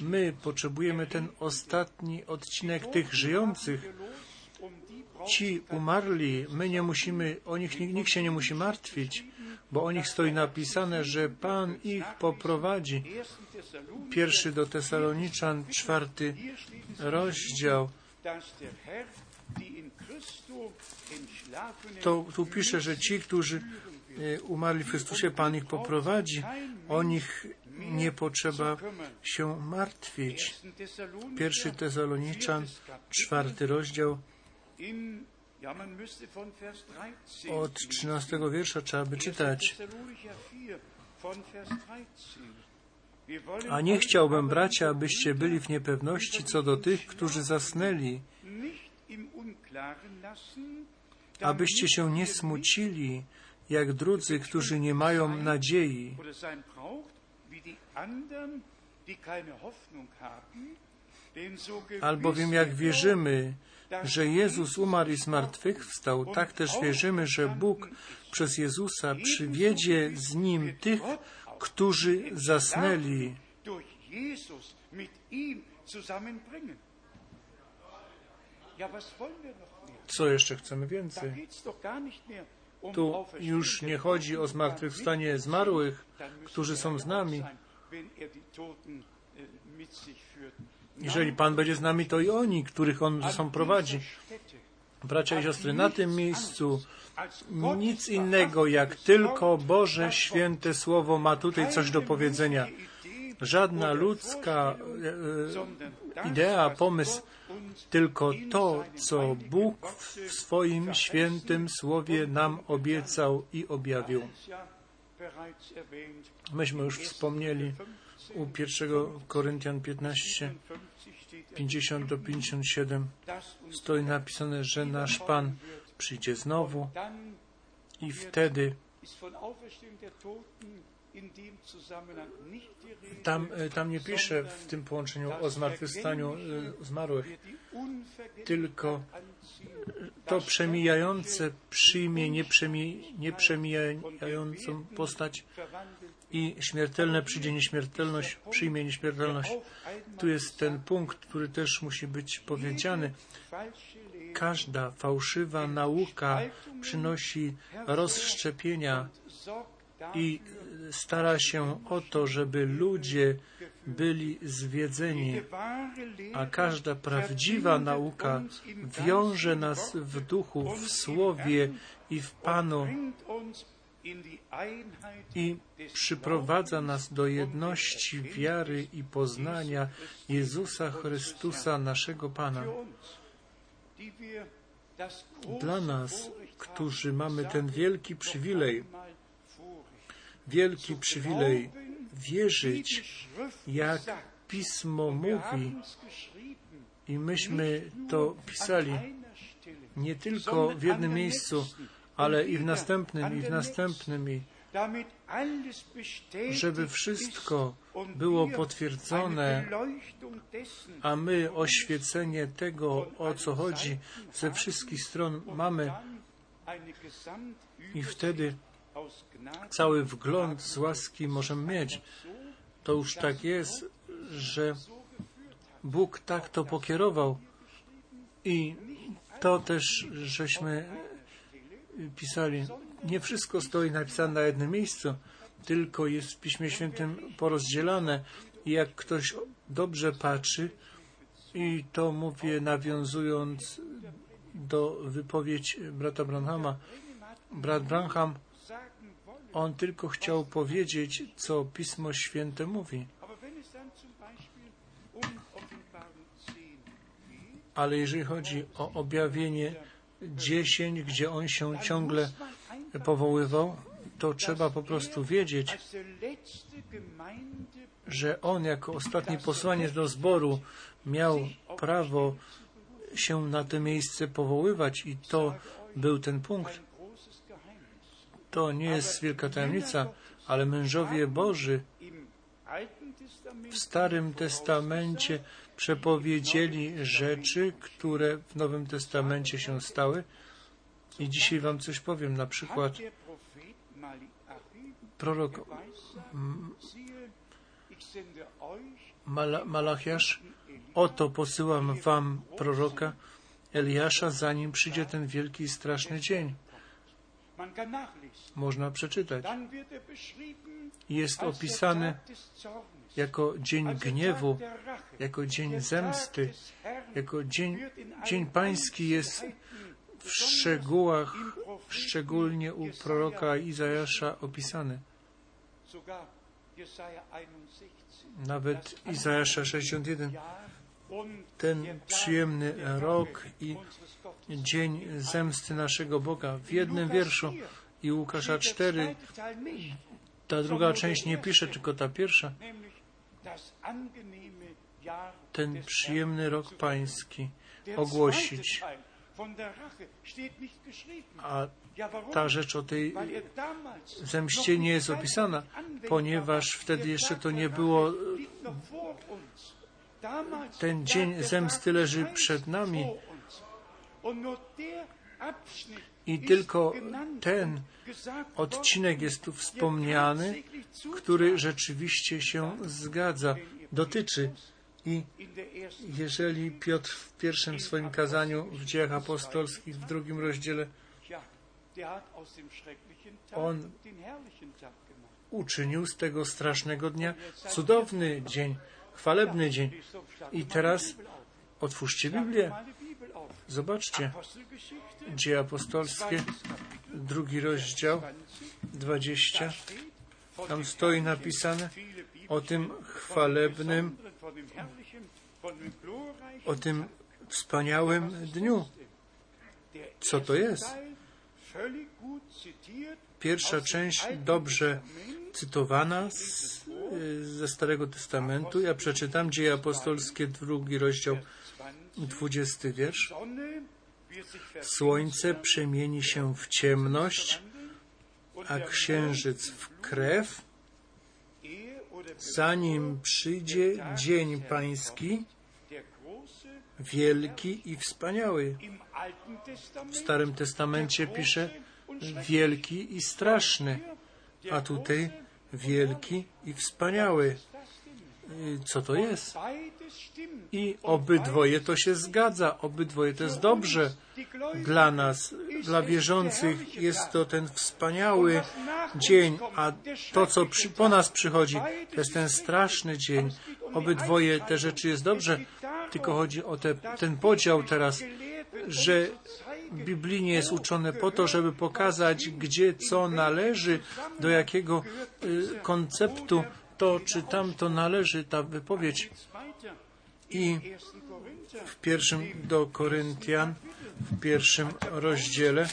My potrzebujemy ten ostatni odcinek tych żyjących. Ci umarli, my nie musimy, o nich nikt się nie musi martwić, bo o nich stoi napisane, że Pan ich poprowadzi. Pierwszy do Tesaloniczan, czwarty rozdział. To tu pisze, że ci, którzy e, umarli w Chrystusie, Pan ich poprowadzi. O nich nie potrzeba się martwić. Pierwszy Tesaloniczan, czwarty rozdział, In, ja, man müsste von Vers 13 od 13 wiersza trzeba by czytać. Thessalonicher 4, von Vers 13. Wir wollen A nie chciałbym, bracia, abyście byli w niepewności co do tych, którzy zasnęli, abyście się nie smucili, jak drudzy, którzy nie mają nadziei. Albowiem jak wierzymy, że Jezus umarł i zmartwychwstał, tak też wierzymy, że Bóg przez Jezusa przywiedzie z Nim tych, którzy zasnęli. Co jeszcze chcemy więcej? Tu już nie chodzi o zmartwychwstanie zmarłych, którzy są z nami. Jeżeli Pan będzie z nami, to i oni, których On ze sobą prowadzi. Bracia i siostry, na tym miejscu nic innego jak tylko Boże święte Słowo ma tutaj coś do powiedzenia. Żadna ludzka e, idea, pomysł, tylko to, co Bóg w swoim świętym Słowie nam obiecał i objawił. Myśmy już wspomnieli u 1 Koryntian 15, 50 do 57 stoi napisane, że nasz Pan przyjdzie znowu i wtedy tam, e, tam nie pisze w tym połączeniu o zmartwychwstaniu e, zmarłych, tylko to przemijające przyjmie nieprzemi, nieprzemijającą postać i śmiertelne przyjdzie nieśmiertelność, przyjmie nieśmiertelność. Tu jest ten punkt, który też musi być powiedziany. każda fałszywa nauka przynosi rozszczepienia i stara się o to, żeby ludzie byli zwiedzeni, a każda prawdziwa nauka wiąże nas w duchu, w słowie i w Panu i przyprowadza nas do jedności wiary i poznania Jezusa Chrystusa, naszego Pana. Dla nas, którzy mamy ten wielki przywilej, wielki przywilej wierzyć, jak Pismo mówi, i myśmy to pisali nie tylko w jednym miejscu, ale i w następnym, i w następnym, i żeby wszystko było potwierdzone, a my oświecenie tego, o co chodzi, ze wszystkich stron mamy. i wtedy cały wgląd z łaski możemy mieć. To już tak jest, że Bóg tak to pokierował. I to też żeśmy pisali. Nie wszystko stoi napisane na jednym miejscu, tylko jest w Piśmie Świętym porozdzielane. I jak ktoś dobrze patrzy, i to mówię nawiązując do wypowiedzi brata Branhama, brat Branham, on tylko chciał powiedzieć, co Pismo Święte mówi. Ale jeżeli chodzi o objawienie 10, gdzie on się ciągle powoływał, to trzeba po prostu wiedzieć, że on jako ostatni posłaniec do zboru miał prawo się na to miejsce powoływać i to był ten punkt. To nie jest wielka tajemnica, ale mężowie Boży w Starym Testamencie przepowiedzieli rzeczy, które w Nowym Testamencie się stały. I dzisiaj Wam coś powiem. Na przykład prorok Mal Malachiasz, oto posyłam Wam proroka Eliasza, zanim przyjdzie ten wielki i straszny dzień. Można przeczytać. Jest opisany jako dzień gniewu, jako dzień zemsty, jako dzień, dzień pański jest w szczegółach, szczególnie u proroka Izajasza opisany. Nawet Izajasza 61. Ten przyjemny rok i dzień zemsty naszego Boga w jednym wierszu i Łukasza 4. Ta druga część nie pisze, tylko ta pierwsza. Ten przyjemny rok pański ogłosić. A ta rzecz o tej zemście nie jest opisana, ponieważ wtedy jeszcze to nie było. Ten dzień zemsty leży przed nami. I tylko ten odcinek jest tu wspomniany, który rzeczywiście się zgadza, dotyczy. I jeżeli Piotr w pierwszym swoim kazaniu w dziejach apostolskich, w drugim rozdziale, on uczynił z tego strasznego dnia cudowny dzień, chwalebny dzień. I teraz otwórzcie Biblię. Zobaczcie, Dzieje apostolskie, drugi rozdział, 20. Tam stoi napisane o tym chwalebnym, o tym wspaniałym dniu. Co to jest? Pierwsza część dobrze cytowana z, ze Starego Testamentu. Ja przeczytam Dzieje Apostolskie, drugi rozdział, dwudziesty wiersz. Słońce przemieni się w ciemność, a księżyc w krew, zanim przyjdzie dzień pański, wielki i wspaniały. W Starym Testamencie pisze wielki i straszny, a tutaj wielki i wspaniały. Y, co to jest. I obydwoje to się zgadza, obydwoje to jest dobrze dla nas, dla wierzących. Jest to ten wspaniały dzień, a to, co przy, po nas przychodzi, to jest ten straszny dzień. Obydwoje te rzeczy jest dobrze, tylko chodzi o te, ten podział teraz, że biblijnie jest uczone po to, żeby pokazać, gdzie co należy, do jakiego y, konceptu to czy tamto należy, ta wypowiedź. I w pierwszym do Koryntian, w pierwszym rozdziale,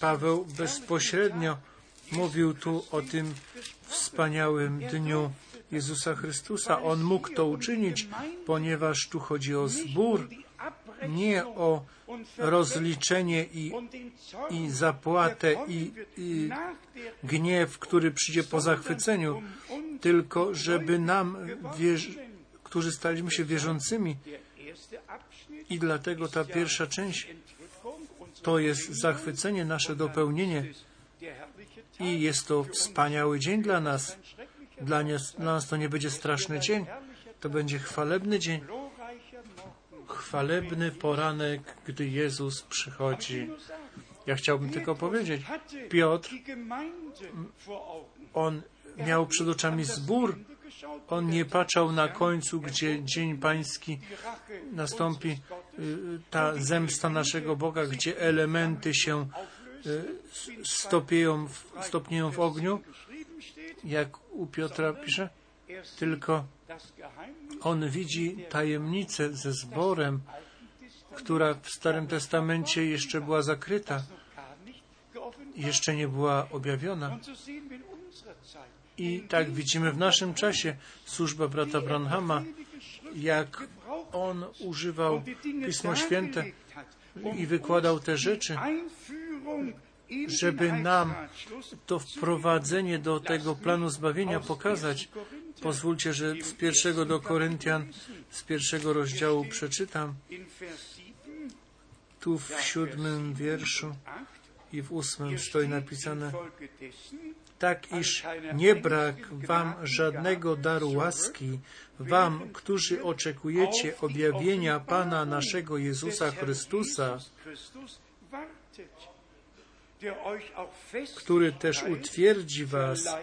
Paweł bezpośrednio mówił tu o tym wspaniałym dniu Jezusa Chrystusa. On mógł to uczynić, ponieważ tu chodzi o zbór, nie o rozliczenie i, i zapłatę i, i gniew, który przyjdzie po zachwyceniu, tylko żeby nam, którzy staliśmy się wierzącymi, i dlatego ta pierwsza część to jest zachwycenie, nasze dopełnienie. I jest to wspaniały dzień dla nas. Dla nas, dla nas to nie będzie straszny dzień. To będzie chwalebny dzień. Chwalebny poranek, gdy Jezus przychodzi. Ja chciałbym tylko powiedzieć, Piotr, on miał przed oczami zbór. On nie patrzał na końcu, gdzie dzień pański nastąpi, y, ta zemsta naszego Boga, gdzie elementy się y, stopieją, stopnieją w ogniu, jak u Piotra pisze, tylko on widzi tajemnicę ze zborem, która w Starym Testamencie jeszcze była zakryta, jeszcze nie była objawiona. I tak widzimy w naszym czasie służba brata Branhama, jak on używał Pismo Święte i wykładał te rzeczy, żeby nam to wprowadzenie do tego planu zbawienia pokazać. Pozwólcie, że z pierwszego do Koryntian, z pierwszego rozdziału przeczytam. Tu w siódmym wierszu i w ósmym stoi napisane tak iż nie brak wam żadnego daru łaski, wam, którzy oczekujecie objawienia Pana naszego Jezusa Chrystusa, który też utwierdzi was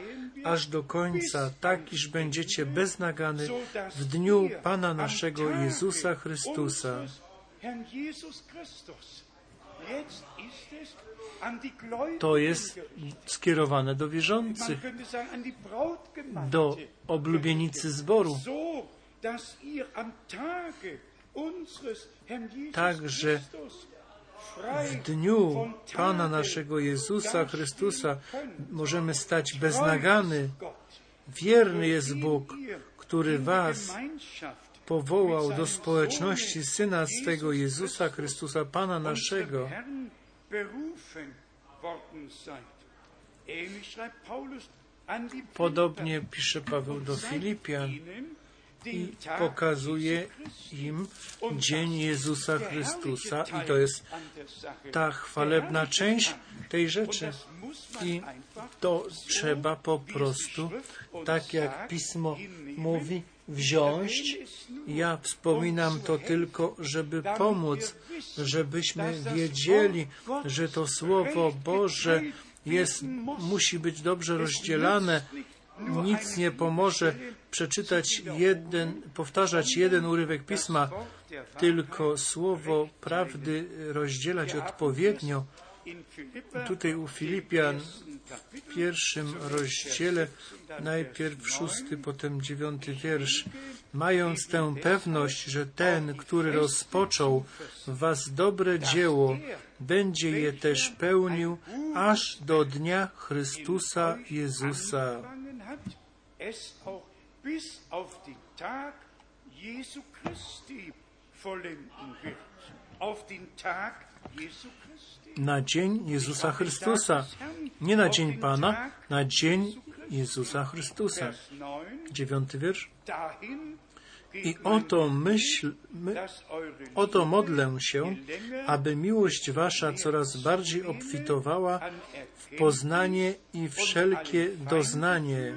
aż do końca, tak iż będziecie beznagany w dniu Pana naszego Jezusa Chrystusa. To jest skierowane do wierzących, do oblubienicy zboru. Także w dniu Pana naszego Jezusa Chrystusa możemy stać beznagany. Wierny jest Bóg, który Was powołał do społeczności Syna swego Jezusa Chrystusa, Pana naszego. Podobnie pisze Paweł do Filipian i pokazuje im dzień Jezusa Chrystusa i to jest ta chwalebna część tej rzeczy. I to trzeba po prostu, tak jak Pismo mówi, wziąć. Ja wspominam to tylko, żeby pomóc, żebyśmy wiedzieli, że to Słowo Boże jest, musi być dobrze rozdzielane. Nic nie pomoże przeczytać jeden, powtarzać jeden urywek pisma, tylko słowo prawdy rozdzielać odpowiednio. Tutaj u Filipian w pierwszym rozdziale, najpierw szósty, potem dziewiąty wiersz, mając tę pewność, że ten, który rozpoczął w was dobre dzieło, będzie je też pełnił aż do dnia Chrystusa Jezusa. Na dzień Jezusa Chrystusa. Nie na dzień Pana, na dzień Jezusa Chrystusa. Dziewiąty wiersz. I oto myśl, my, oto modlę się, aby miłość wasza coraz bardziej obfitowała w poznanie i wszelkie doznanie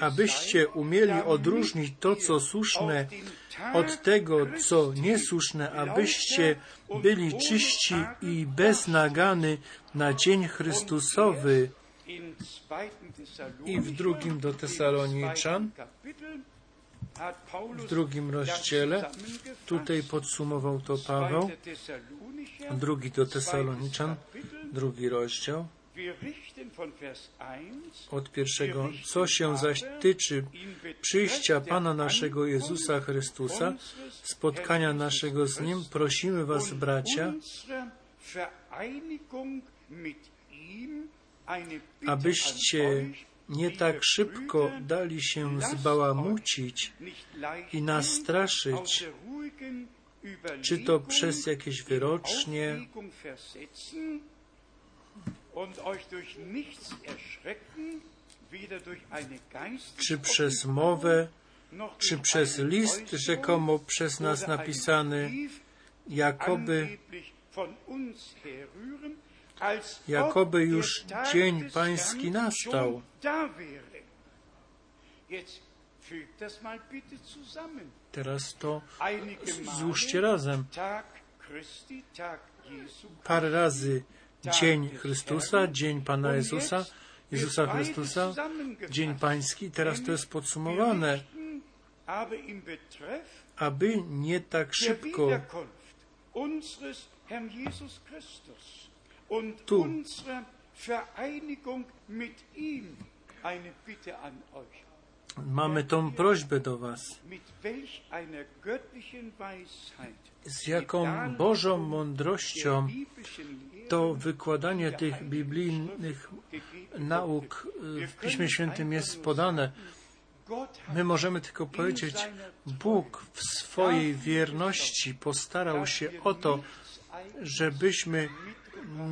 abyście umieli odróżnić to, co słuszne, od tego, co niesłuszne, abyście byli czyści i bez nagany na dzień Chrystusowy. in 2. I w drugim do Tesaloniczan, w drugim rozdziale, tutaj podsumował to Paweł, drugi do Tesaloniczan, drugi rozdział, od pierwszego, co się zaś tyczy przyjścia Pana naszego Jezusa Chrystusa, spotkania naszego z Nim, prosimy Was, bracia, abyście nie tak szybko dali się zbałamucić i nastraszyć, czy to przez jakieś wyrocznie, czy przez mowę, czy przez list rzekomo przez nas napisany, jakoby, jakoby już dzień pański nastał. Teraz to złóżcie razem. Parę razy dzień Chrystusa, dzień Pana Jezusa, Jezusa Chrystusa, dzień Pański. Teraz to jest podsumowane, aby nie tak szybko tu mamy tą prośbę do Was. Z jaką Bożą mądrością to wykładanie tych biblijnych nauk w Piśmie Świętym jest podane. My możemy tylko powiedzieć, Bóg w swojej wierności postarał się o to, żebyśmy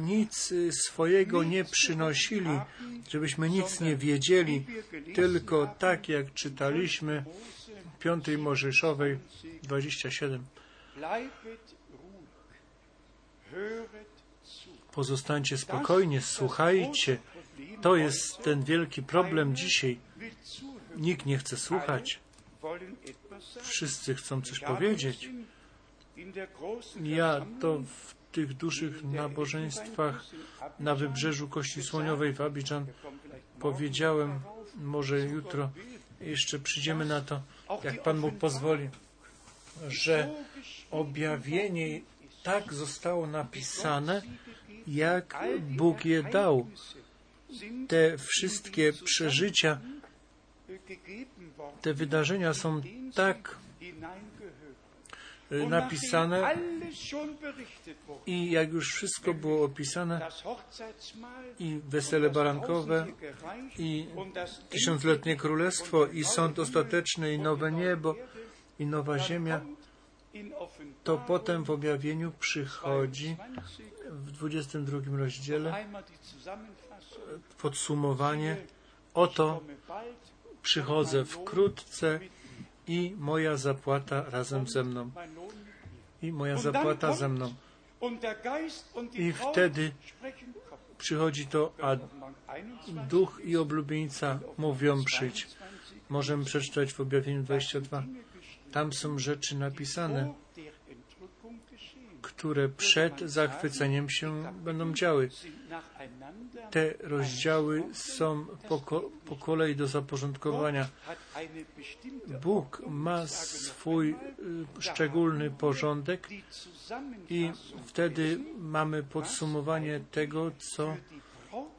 nic swojego nie przynosili, żebyśmy nic nie wiedzieli, tylko tak jak czytaliśmy w piątej Mojżeszowej 27. Pozostańcie spokojnie, słuchajcie. To jest ten wielki problem dzisiaj. Nikt nie chce słuchać. Wszyscy chcą coś powiedzieć. Ja to w tych dużych nabożeństwach na wybrzeżu Kości Słoniowej w Abidżan powiedziałem, może jutro jeszcze przyjdziemy na to, jak Pan Bóg pozwoli, że objawienie tak zostało napisane, jak Bóg je dał. Te wszystkie przeżycia, te wydarzenia są tak napisane i jak już wszystko było opisane i wesele barankowe i tysiącletnie królestwo i sąd ostateczny i nowe niebo i nowa ziemia, to potem w objawieniu przychodzi w 22 rozdziale podsumowanie. Oto przychodzę wkrótce i moja zapłata razem ze mną. I moja zapłata ze mną. I wtedy przychodzi to, a duch i oblubienica mówią przyjdź. Możemy przeczytać w objawieniu 22. Tam są rzeczy napisane, które przed zachwyceniem się będą działy. Te rozdziały są po, ko po kolei do zaporządkowania. Bóg ma swój y, szczególny porządek i wtedy mamy podsumowanie tego, co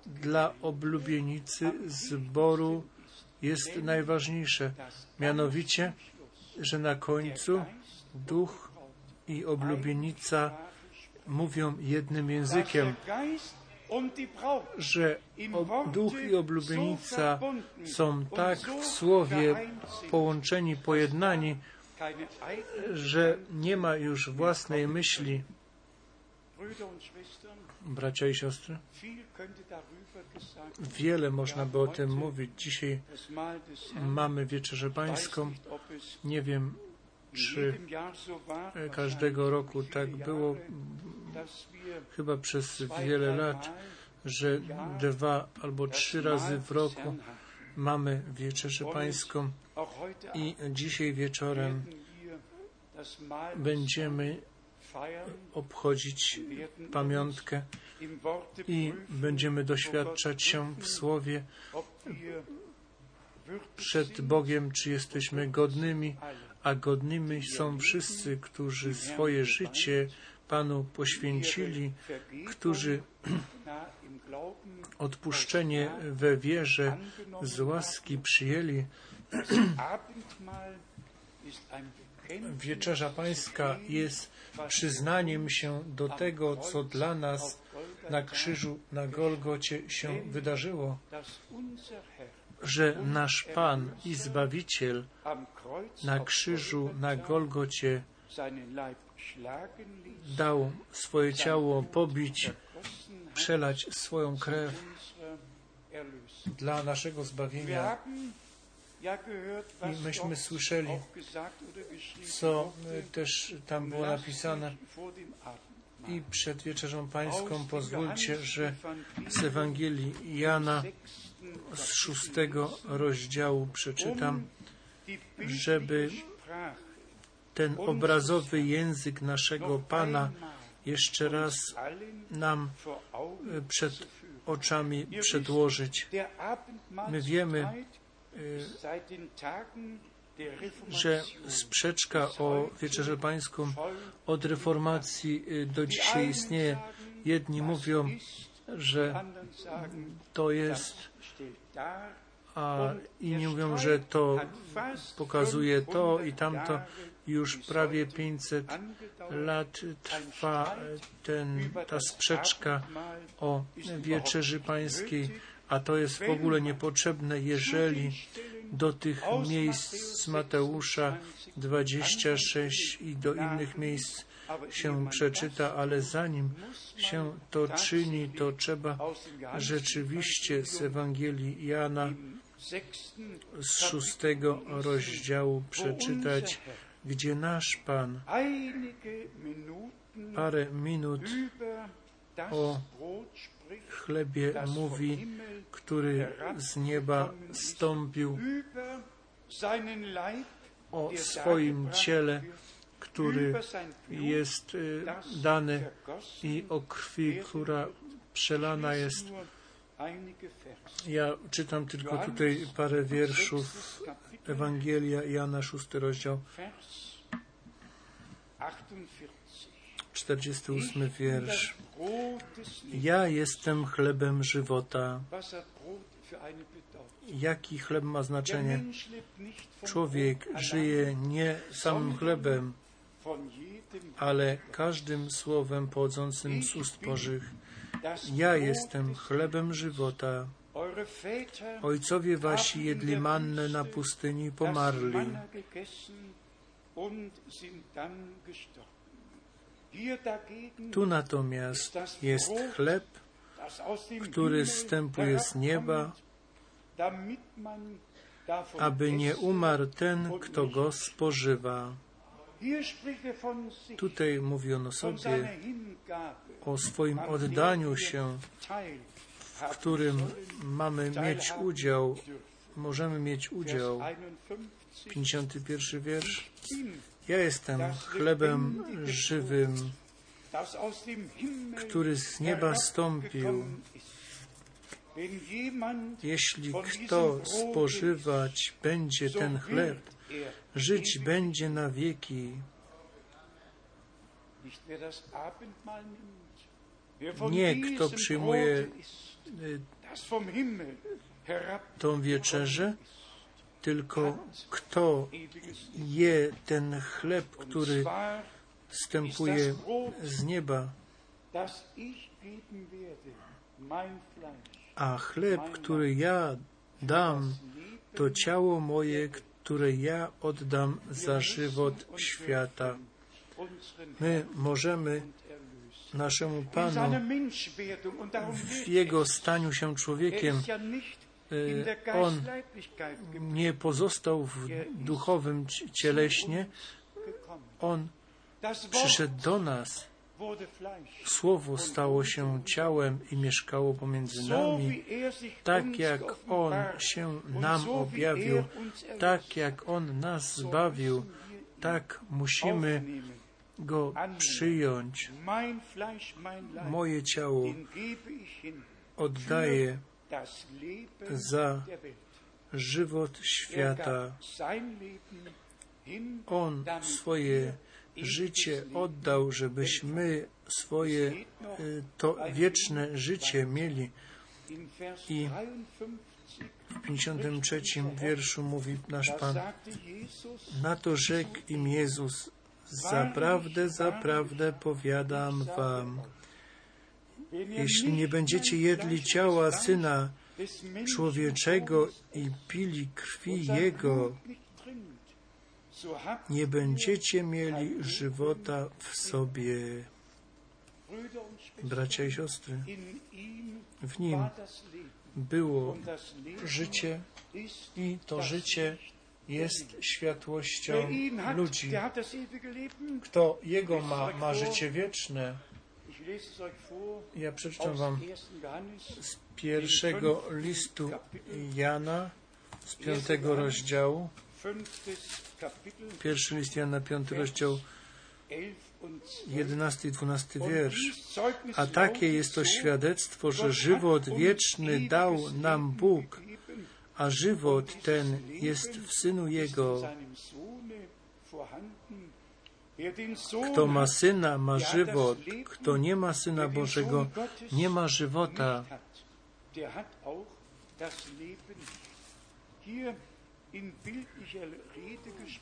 dla oblubienicy zboru jest najważniejsze. Mianowicie, że na końcu duch i oblubienica mówią jednym językiem, że duch i oblubienica są tak w słowie połączeni, pojednani, że nie ma już własnej myśli. Bracia i siostry, wiele można by o tym mówić. Dzisiaj mamy wieczerzę pańską. Nie wiem, czy każdego roku tak było, chyba przez wiele lat, że dwa albo trzy razy w roku mamy wieczerzę pańską i dzisiaj wieczorem będziemy obchodzić pamiątkę i będziemy doświadczać się w Słowie. Przed Bogiem, czy jesteśmy godnymi, a godnymi są wszyscy, którzy swoje życie Panu poświęcili, którzy odpuszczenie we wierze z łaski przyjęli. Wieczerza Pańska jest przyznaniem się do tego, co dla nas na krzyżu, na Golgocie się wydarzyło, że nasz Pan i Zbawiciel na krzyżu, na Golgocie dał swoje ciało pobić, przelać swoją krew dla naszego zbawienia. I myśmy słyszeli, co też tam było napisane. I przed wieczerzą pańską pozwólcie, że z Ewangelii Jana z szóstego rozdziału przeczytam, żeby ten obrazowy język naszego Pana jeszcze raz nam przed oczami przedłożyć. My wiemy, że sprzeczka o Wieczerzę Pańską od reformacji do dzisiaj istnieje. Jedni mówią, że to jest, a inni mówią, że to pokazuje to i tamto. Już prawie 500 lat trwa ten, ta sprzeczka o Wieczerzy Pańskiej, a to jest w ogóle niepotrzebne, jeżeli do tych miejsc z Mateusza 26 i do innych miejsc się przeczyta, ale zanim się to czyni, to trzeba rzeczywiście z Ewangelii Jana z szóstego rozdziału przeczytać, gdzie nasz Pan parę minut o chlebie mówi, który z nieba stąpił, o swoim ciele, który jest dany i o krwi, która przelana jest. Ja czytam tylko tutaj parę wierszów. Ewangelia Jana, szósty rozdział, 48 wiersz. Ja jestem chlebem żywota. Jaki chleb ma znaczenie? Człowiek żyje nie samym chlebem, ale każdym słowem pochodzącym z ust Bożych. Ja jestem chlebem żywota. Ojcowie wasi jedli mannę na pustyni i pomarli. Tu natomiast jest chleb, który zstępuje z nieba, aby nie umarł ten, kto go spożywa. Tutaj mówi on o sobie, o swoim oddaniu się, w którym mamy mieć udział, możemy mieć udział. 51 wiersz. Ja jestem chlebem żywym, który z nieba stąpił. Jeśli kto spożywać będzie ten chleb, żyć będzie na wieki. Nie kto przyjmuje tą wieczerzę, tylko kto je ten chleb, który wstępuje z nieba, a chleb, który ja dam, to ciało moje, które ja oddam za żywot świata. My możemy naszemu Panu w Jego staniu się człowiekiem on nie pozostał w duchowym cieleśnie, On przyszedł do nas. Słowo stało się ciałem i mieszkało pomiędzy nami, tak uns jak On się nam objawił, tak jak On nas zbawił, tak musimy. Go przyjąć. Moje ciało oddaję za żywot Er świata. On swoje życie oddał, żebyśmy swoje y, to wieczne życie mieli. I 53, W 53 wierszu mówi nasz Pan, na to rzekł im Jezus, zaprawdę, zaprawdę powiadam wam, jeśli nie będziecie jedli ciała Syna człowieczego i pili krwi Jego, nie będziecie mieli żywota w sobie. Bracia i siostry, w Nim było życie i to życie jest światłością ludzi. Kto Jego ma, ma życie wieczne. Ja przeczytam Wam 1. Johannes, z pierwszego listu Jana, z piątego rozdziału, pierwszy list Jana, piąty rozdział, 11 und 12. jedenasty i dwunasty Und wiersz. dies Zeugnis A takie jest to świadectwo, że żywot wieczny dał nam Bóg, a żywot ten jest w Synu Jego. Kto ma Syna, ma żywot. Kto nie ma Syna Bożego, nie ma żywota.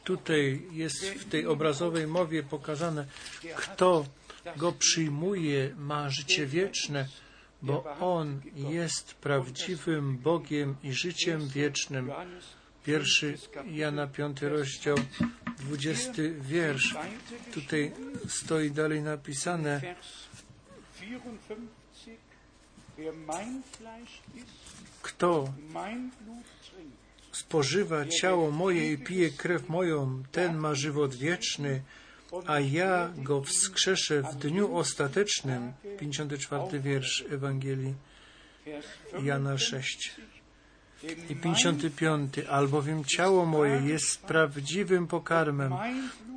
Tutaj jest w tej obrazowej mowie pokazane, kto go przyjmuje, ma życie wieczne, bo On jest prawdziwym Bogiem i życiem wiecznym. Pierwszy Jana 5 rozdział, 20 wiersz. Tutaj stoi dalej napisane, Vers 54. Wer mein Fleisch isst, kto spożywa ciało moje i pije krew moją, ten ma żywot wieczny, a ja go wskrzeszę w dniu ostatecznym. 54 wiersz Ewangelii Jana 6. 55. I Denn 55. Albowiem ciało moje jest prawdziwym pokarmem,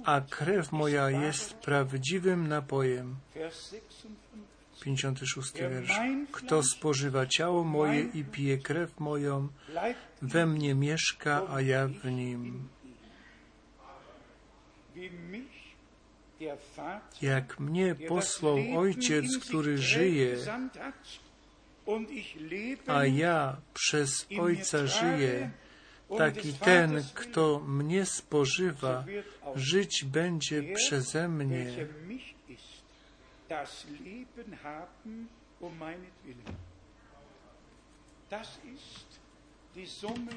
a krew moja jest prawdziwym napojem. Vers 56. 56 wiersz. Kto spożywa ciało moje i pije krew moją, we mnie mieszka, a ja w nim. Jak mnie posłał Ojciec, który żyje, a ja przez Ojca żyję, taki ten, kto mnie spożywa, żyć będzie przeze mnie. Das Leben haben um meinetwillen. Das ist die Summe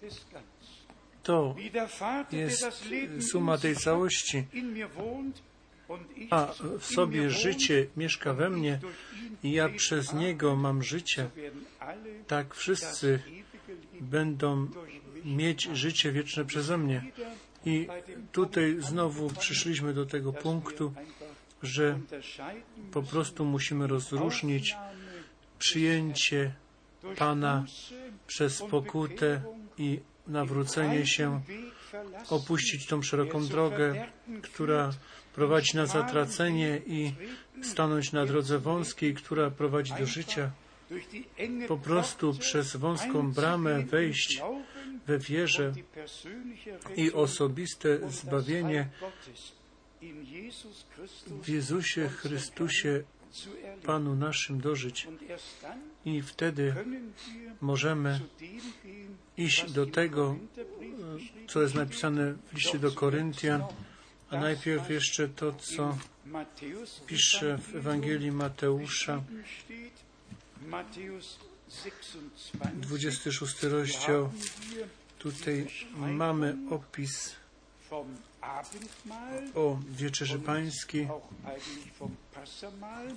des Ganzen. To jest suma tej całości. A w sobie życie mieszka we mnie i ja przez Niego mam życie. Tak wszyscy będą mieć życie wieczne przeze mnie. I tutaj znowu przyszliśmy do tego punktu, że po prostu musimy rozróżnić przyjęcie Pana przez pokutę i nawrócenie się, opuścić tą szeroką drogę, która prowadzi na zatracenie i stanąć na drodze wąskiej, która prowadzi do życia. Po prostu przez wąską bramę wejść we wierze i osobiste zbawienie W Jezusie Chrystusie. Panu naszym dożyć. I wtedy możemy iść do tego, co jest napisane w liście do Koryntian, a najpierw jeszcze to, co pisze w Ewangelii Mateusza, geschrieben steht. Matthäus 26. 26 rozdział. Tutaj mamy opis o wieczerzy pańskiej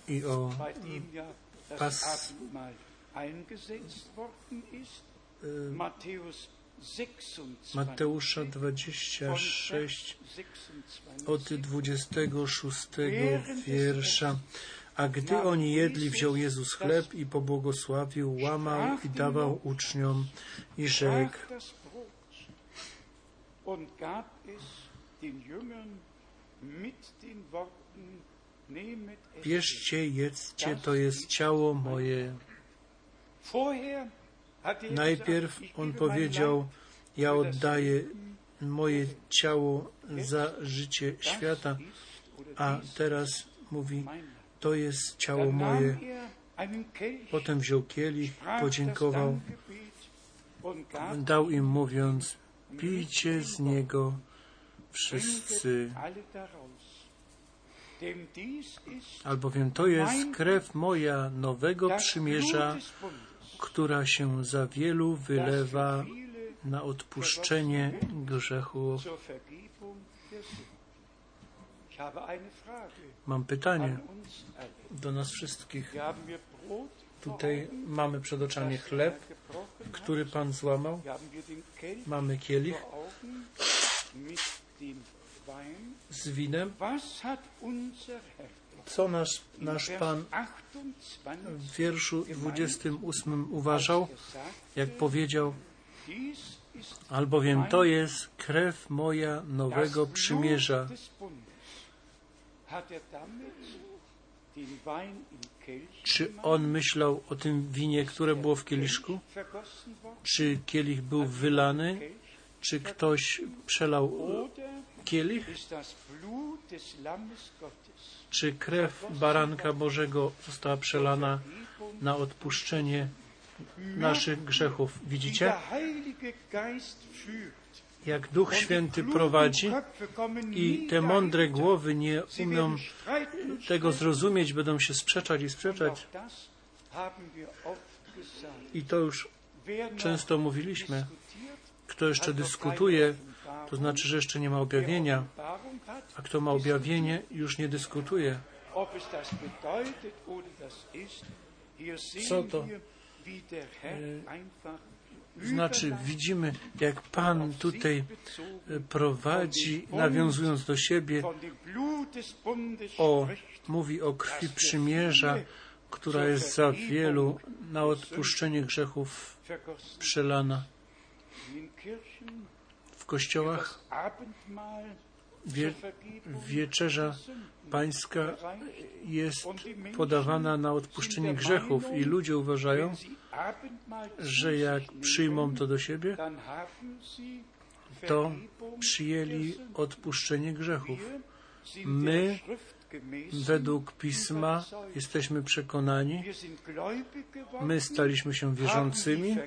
i o Matthäus 26, Mateusza von 26 Vers 26. od 26 wiersza. A gdy oni jedli, wziął Jezus chleb i pobłogosławił, łamał i dawał uczniom i rzekł. Bierzcie, jedzcie, to jest ciało moje. Er Najpierw on powiedział, ja oddaję moje ciało za życie świata, a teraz mówi, to jest ciało moje. er Potem wziął kielich, podziękował, dał im mówiąc, pijcie z niego wszyscy, albowiem to jest krew moja nowego das przymierza, która się za wielu wylewa na odpuszczenie Frage Mam pytanie do nas wszystkich. Tutaj mamy przed oczami chleb, który Pan złamał, mamy kielich z winem. Co nasz, nasz Pan 28 w wierszu 28 uważał, jak powiedział, albowiem to jest krew moja nowego przymierza. er Czy on myślał o tym winie, które było w kieliszku? Czy kielich był wylany? Czy ktoś przelał kielich? Czy krew baranka Bożego została przelana na odpuszczenie naszych grzechów? Widzicie? Jak Duch Święty prowadzi i te mądre głowy nie umią tego zrozumieć, będą się sprzeczać i sprzeczać. I to już często mówiliśmy. Kto jeszcze dyskutuje, to znaczy, że jeszcze nie ma objawienia, a kto ma objawienie, już nie dyskutuje. Co to znaczy? Widzimy, jak Pan tutaj e, prowadzi, nawiązując do siebie, o, mówi o krwi przymierza, która jest za wielu na odpuszczenie grzechów przelana. W kościołach wie, wieczerza pańska jest podawana na odpuszczenie grzechów i ludzie uważają, że jak przyjmą to do siebie, to przyjęli odpuszczenie grzechów. My według Pisma jesteśmy przekonani, my staliśmy się wierzącymi,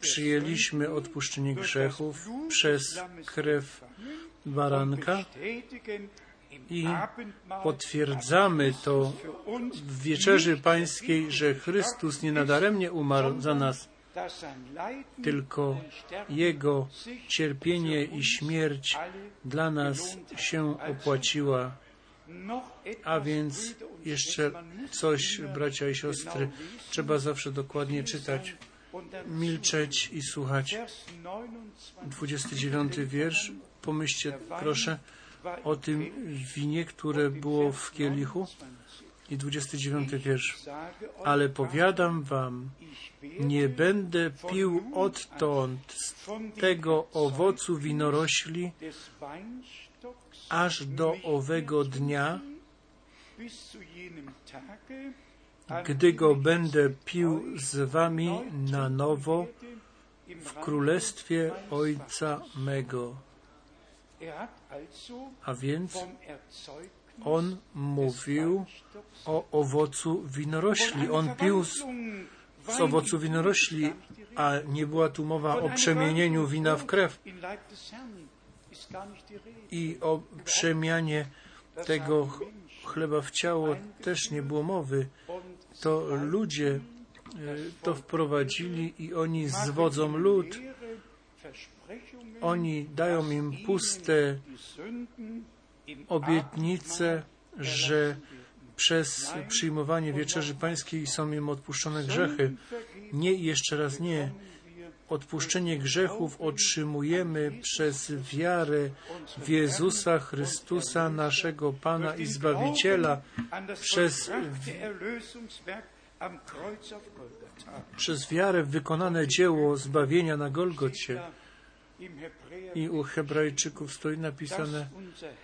przyjęliśmy odpuszczenie grzechów przez krew baranka i potwierdzamy to w wieczerzy pańskiej, że Chrystus nie nadaremnie umarł za nas, tylko Jego cierpienie i śmierć dla nas się opłaciła. A więc jeszcze coś, bracia i siostry, trzeba zawsze dokładnie czytać, milczeć i słuchać. 29 wiersz. Pomyślcie proszę o tym winie, które było w kielichu. I 29 wiersz. Ale powiadam wam, nie będę pił odtąd z tego owocu winorośli, aż do owego dnia, gdy go będę pił z wami na nowo w królestwie Ojca mego. A więc on mówił o owocu winorośli. On pił z, z owocu winorośli, a nie była tu mowa o przemienieniu wina w krew i o przemianie tego chleba w ciało też nie było mowy. To ludzie to wprowadzili i oni zwodzą lud. Oni dają im puste obietnice, że przez przyjmowanie wieczerzy pańskiej są im odpuszczone grzechy. Nie i jeszcze raz nie. Odpuszczenie grzechów otrzymujemy przez wiarę w Jezusa Chrystusa, naszego Pana i Zbawiciela, przez, przez wiarę w wykonane dzieło zbawienia na Golgocie. I u Hebrajczyków stoi napisane,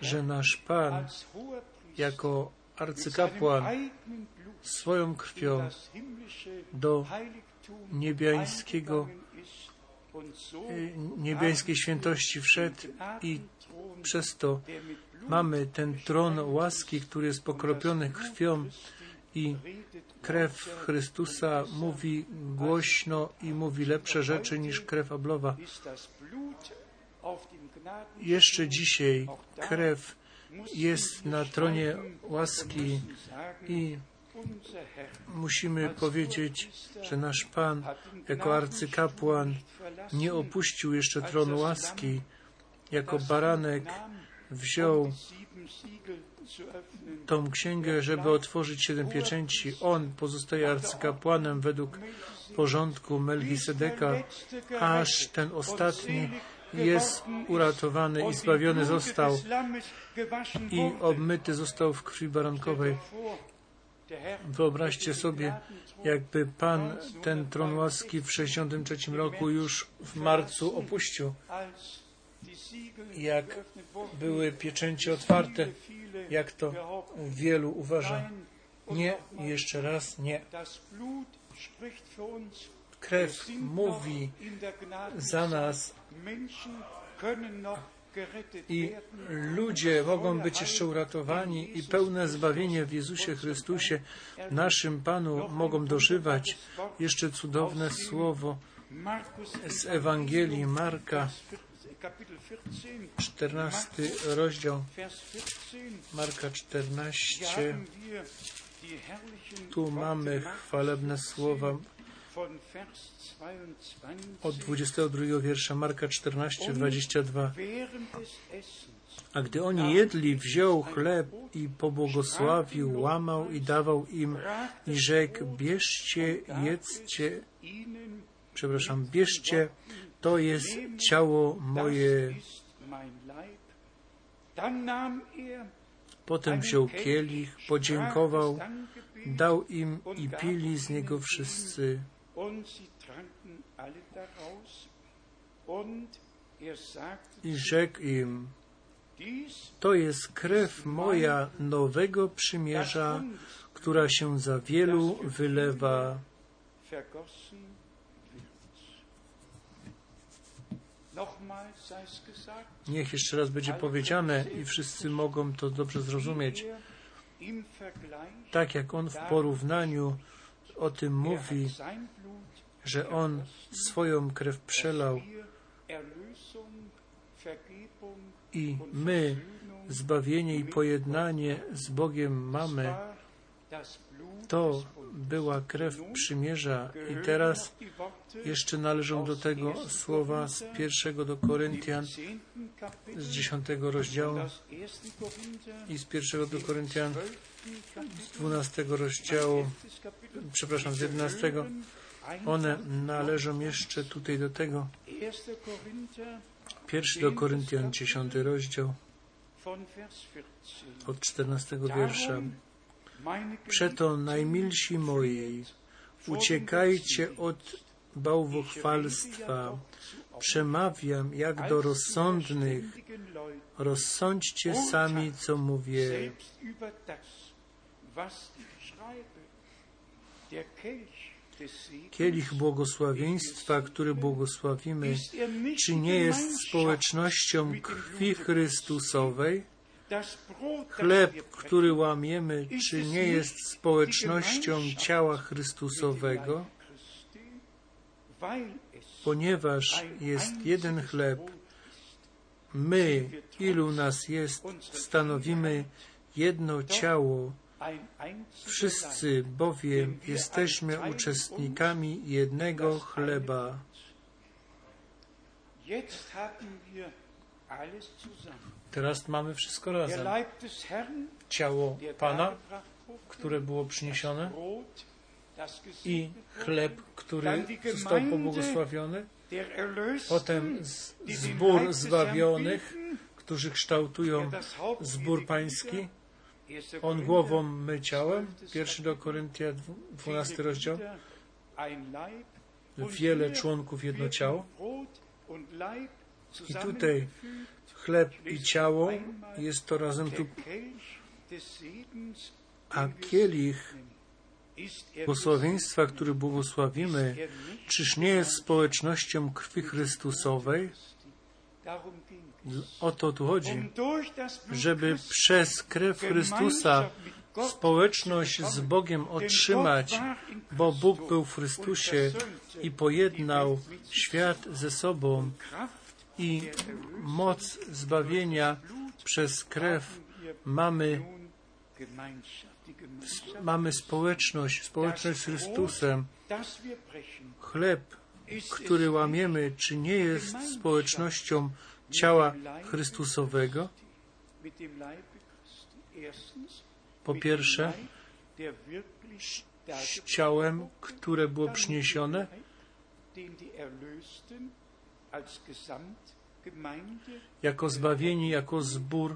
że nasz Pan jako arcykapłan swoją krwią do niebiańskiego, niebiańskiej świętości wszedł i przez to mamy ten tron łaski, który jest pokropiony krwią i krew Chrystusa mówi głośno i mówi lepsze rzeczy niż krew Ablowa. Jeszcze dzisiaj krew jest na tronie łaski i musimy powiedzieć, że nasz Pan jako arcykapłan nie opuścił jeszcze tronu łaski. Jako baranek wziął tą księgę, żeby otworzyć siedem pieczęci. On pozostaje arcykapłanem według porządku Melchisedeka, aż ten ostatni jest uratowany i zbawiony został i obmyty został w krwi barankowej. Wyobraźcie sobie, jakby Pan ten tron łaski w 63 roku już w marcu opuścił. Jak były pieczęcie otwarte, jak to wielu uważa. Nie, jeszcze raz nie. Krew mówi za nas. I ludzie mogą być jeszcze uratowani i pełne zbawienie w Jezusie Chrystusie, naszym Panu, mogą dożywać. Jeszcze cudowne słowo z Ewangelii Marka, 14 rozdział, Marka 14. Tu mamy chwalebne słowa od 22 wiersza Marka 14, 22. A gdy oni jedli, wziął chleb i pobłogosławił, łamał i dawał im i rzekł, bierzcie, jedzcie, przepraszam, bierzcie, to jest ciało moje. Potem wziął kielich, podziękował, dał im i pili z niego wszyscy. I rzekł im, to jest krew moja nowego przymierza, która się za wielu wylewa. Niech jeszcze raz będzie powiedziane i wszyscy mogą to dobrze zrozumieć. Tak jak on w porównaniu o tym mówi, że on swoją krew przelał i my zbawienie i pojednanie z Bogiem mamy, to była krew przymierza i teraz jeszcze należą do tego słowa z pierwszego do Koryntian z dziesiątego rozdziału i z pierwszego do Koryntian z dwunastego rozdziału, przepraszam, z jedenastego. One należą jeszcze tutaj do tego. Pierwszy do Koryntian, dziesiąty rozdział od czternastego wiersza. Przeto najmilsi moi, uciekajcie od bałwochwalstwa. Przemawiam jak do rozsądnych. Rozsądźcie sami, co mówię. Kielich błogosławieństwa, który błogosławimy, czy nie jest społecznością krwi Chrystusowej? Chleb, który łamiemy, czy nie jest społecznością ciała Chrystusowego? Ponieważ jest jeden chleb, my, ilu nas jest, stanowimy jedno ciało. Wszyscy bowiem jesteśmy uczestnikami jednego chleba. Teraz mamy wszystko razem. Ciało Pana, które było przyniesione, i chleb, który został pobłogosławiony. Potem zbór zbawionych, którzy kształtują zbór pański. 1. On głową, my ciałem. Pierwszy do Koryntia, dwu- 12 rozdział. Wiele członków, jedno ciało. I tutaj chleb i ciało jest to razem tu, a kielich błogosławieństwa, który błogosławimy, czyż nie jest społecznością krwi Chrystusowej? O to tu chodzi, żeby przez krew Chrystusa społeczność z Bogiem otrzymać, bo Bóg był w Chrystusie i pojednał świat ze sobą i moc zbawienia przez krew mamy, mamy społeczność, społeczność z Chrystusem. Chleb, który łamiemy, czy nie jest społecznością ciała Chrystusowego? Po pierwsze, z ciałem, które było przyniesione, jako zbawieni, jako zbór,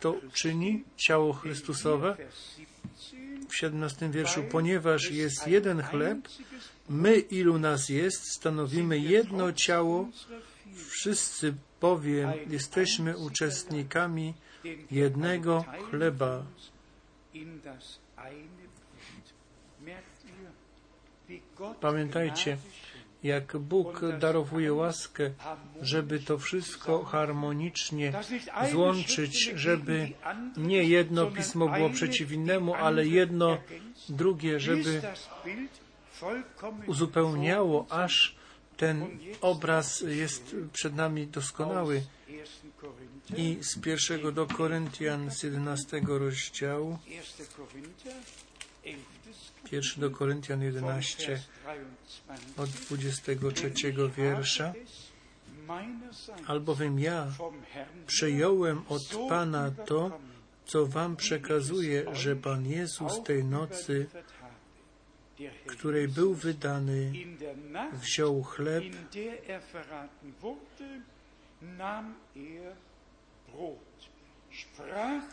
to czyni ciało Chrystusowe. Vers 17, W 17 wierszu, ponieważ es jest jeden chleb, my, ilu nas jest, stanowimy jedno ciało, wszyscy bowiem jesteśmy uczestnikami jednego chleba. Pamiętajcie, jak Bóg darowuje łaskę, żeby to wszystko harmonicznie złączyć, żeby nie jedno pismo było przeciw innemu, ale jedno drugie, żeby uzupełniało, aż ten obraz jest przed nami doskonały. aus 1. Korinther, I z pierwszego do Koryntian z 11 rozdziału, 1. Korinther, 11. pierwszy do Koryntian vom 11 Vers 23. od 23 wiersza, albowiem ja przejąłem od Pana to, co wam przekazuję, że Pan Jezus tej nocy, której był wydany, wziął chleb, er er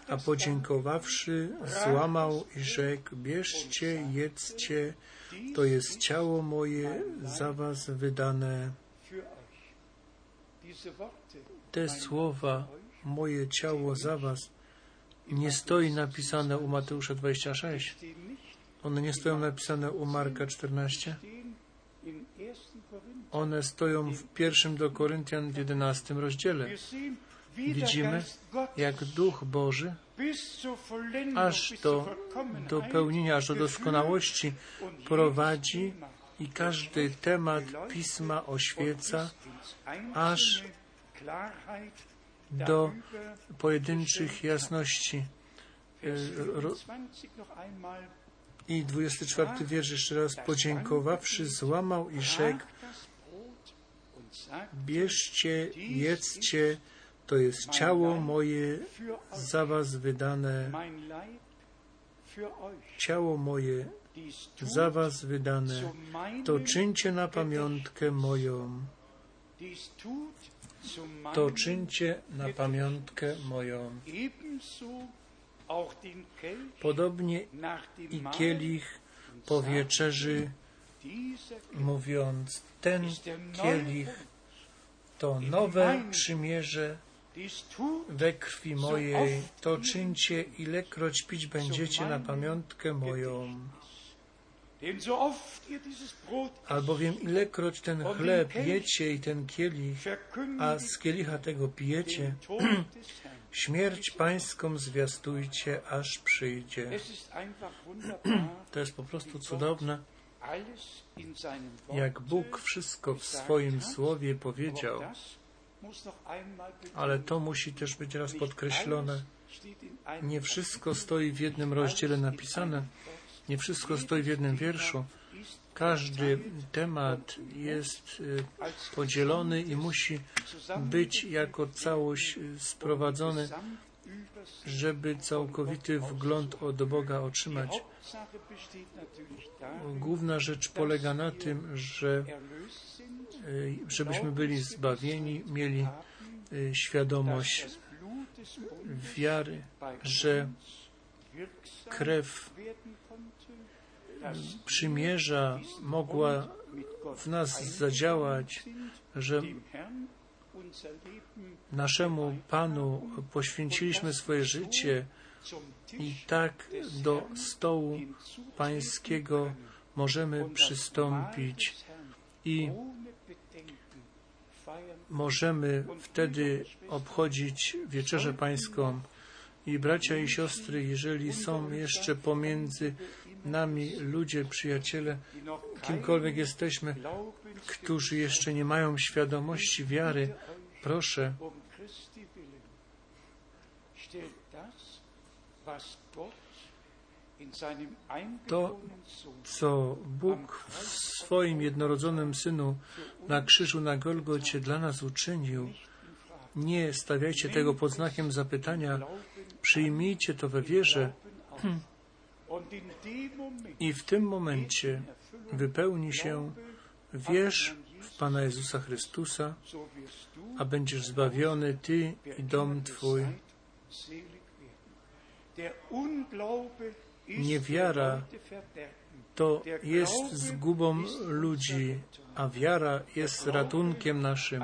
a podziękowawszy, złamał i rzekł, bierzcie, jedzcie, to jest ciało moje za was wydane. Te słowa, moje ciało za was, nie stoi napisane u Mateusza 26. One nie stoją napisane u Marka 14. stehen in 1. Korinther. One stoją w pierwszym do Koryntian w 11 rozdziale. Widzimy, jak Duch Boży aż do, zur Vollkommenheit do pełnienia, aż do doskonałości prowadzi i każdy temat Pisma oświeca aż do pojedynczych jasności. E, I 24 wiersz jeszcze raz. Podziękowawszy, złamał i rzekł, bierzcie, jedzcie, to jest ciało moje za was wydane, ciało moje za was wydane, to czyńcie na pamiątkę moją, to czyńcie na pamiątkę moją. Podobnie i kielich po wieczerzy, mówiąc, ten kielich to nowe przymierze. We krwi mojej, to czyńcie, ilekroć pić będziecie na pamiątkę moją. Albowiem ilekroć ten chleb jecie i ten kielich, a z kielicha tego pijecie, śmierć pańską zwiastujcie, aż przyjdzie. To jest po prostu cudowne, jak Bóg wszystko w swoim słowie powiedział, ale to musi też być raz podkreślone. Nie wszystko stoi w jednym rozdziale napisane, nie wszystko stoi w jednym wierszu. Każdy temat jest y, podzielony i musi być jako całość y, sprowadzony żeby całkowity wgląd od Boga otrzymać. Główna rzecz polega na tym, że y, żebyśmy byli zbawieni, mieli świadomość wiary, że krew przymierza mogła w nas zadziałać, że naszemu Panu poświęciliśmy swoje życie i tak do stołu Pańskiego możemy przystąpić i możemy wtedy obchodzić wieczerzę Pańską. I bracia i siostry, jeżeli są jeszcze pomiędzy nami ludzie, przyjaciele, kimkolwiek jesteśmy, którzy jeszcze nie mają świadomości wiary, proszę, to, co Bóg w swoim jednorodzonym Synu na krzyżu na Golgocie dla nas uczynił, nie stawiajcie tego pod znakiem zapytania, przyjmijcie to we wierze i w tym momencie wypełni się wierz w Pana Jezusa Chrystusa, a będziesz zbawiony Ty i dom Twój. Niewiara to jest zgubą ludzi, a wiara jest ratunkiem naszym.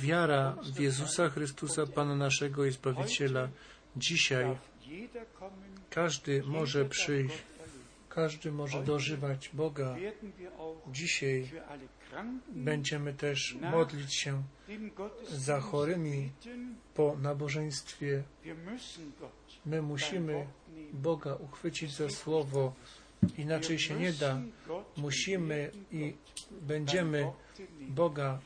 Wiara w Jezusa Chrystusa, Pana naszego i Zbawiciela. Dzisiaj każdy może przyjść, każdy może dożywać Boga. Dzisiaj będziemy też modlić się za chorymi po nabożeństwie. My musimy Boga uchwycić za słowo, inaczej się nie da. Musimy i będziemy Boga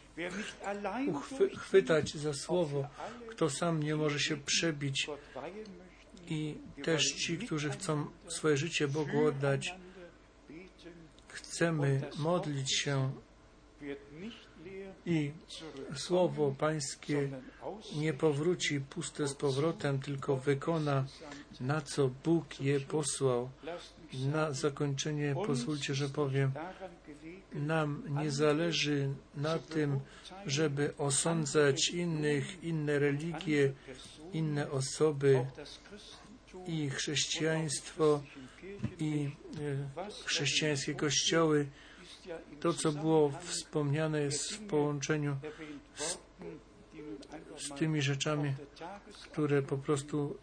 uchwytać za słowo. Kto sam nie może się przebić i też ci, którzy chcą swoje życie Bogu oddać, chcemy modlić się i słowo Pańskie nie powróci puste z powrotem, tylko wykona, na co Bóg je posłał. Na zakończenie pozwólcie, że powiem, nam nie zależy na tym, żeby osądzać innych, inne religie, inne osoby i chrześcijaństwo i chrześcijańskie kościoły. To, co było wspomniane, jest w połączeniu z, z tymi rzeczami, które po prostu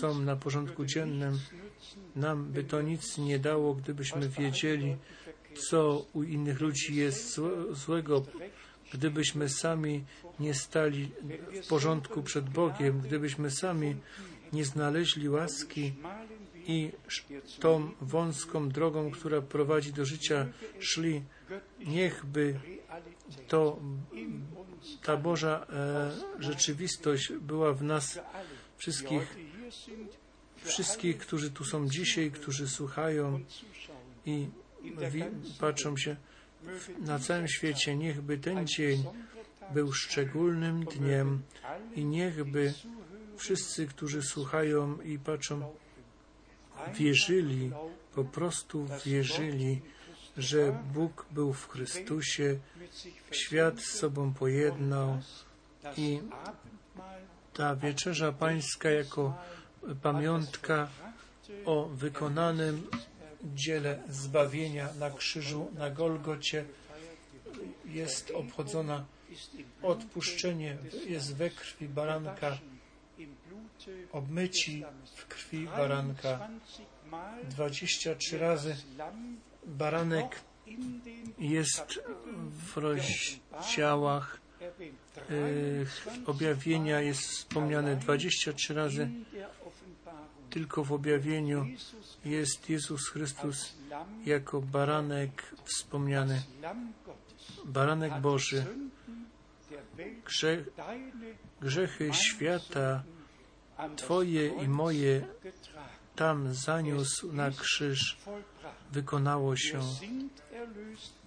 są na porządku dziennym. Nam by to nic nie dało, gdybyśmy wiedzieli, co u innych ludzi jest złego, gdybyśmy sami nie stali w porządku przed Bogiem, gdybyśmy sami nie znaleźli łaski i tą wąską drogą, która prowadzi do życia, szli, niechby to ta Boża e, rzeczywistość była w nas wszystkich, wszystkich, którzy tu są dzisiaj, którzy słuchają i patrzą się na całym świecie. Niechby ten dzień był szczególnym dniem i niechby wszyscy, którzy słuchają i patrzą, wierzyli, po prostu wierzyli, że Bóg był w Chrystusie, świat z sobą pojednał i ta wieczerza pańska jako pamiątka o wykonanym dziele zbawienia na krzyżu, na Golgocie jest obchodzona odpuszczenie jest we krwi baranka, obmyci w krwi baranka. 23 razy baranek jest w rozdziałach yy, objawienia jest wspomniane 23 razy. Tylko w objawieniu jest Jezus Chrystus jako baranek wspomniany. Baranek Boży. Grze, grzechy świata Twoje i moje tam zaniósł na krzyż, wykonało się.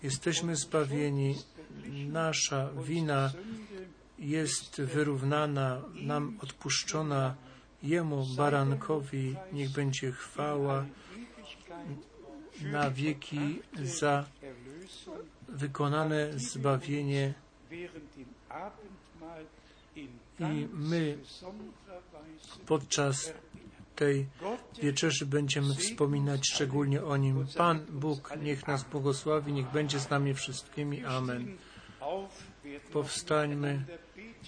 Jesteśmy zbawieni. Nasza wina jest wyrównana, nam odpuszczona. Jemu, barankowi, niech będzie chwała na wieki za wykonane zbawienie i my podczas tej wieczerzy będziemy wspominać szczególnie o Nim. Pan Bóg niech nas błogosławi, niech będzie z nami wszystkimi. Amen. Powstańmy,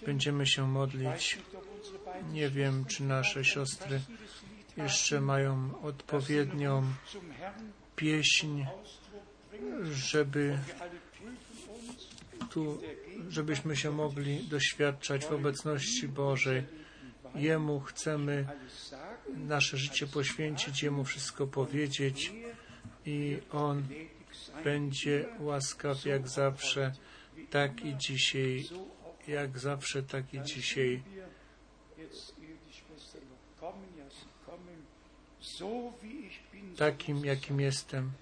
będziemy się modlić. Nie wiem, czy nasze siostry jeszcze mają odpowiednią pieśń, żeby tu, żebyśmy się mogli doświadczać w obecności Bożej. Jemu chcemy nasze życie poświęcić, Jemu wszystko powiedzieć i On będzie łaskaw jak zawsze, tak i dzisiaj, jak zawsze, tak i dzisiaj. Takim, jakim jestem.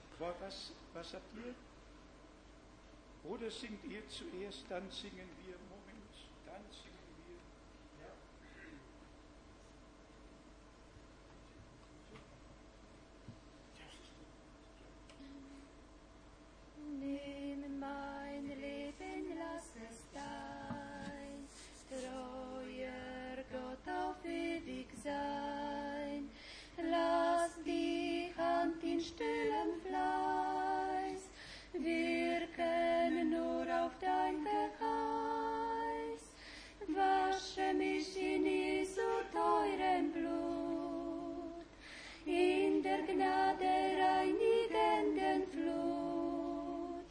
Wasche mich in Jesu teurem Blut, in der Gnade reinigenden Flut.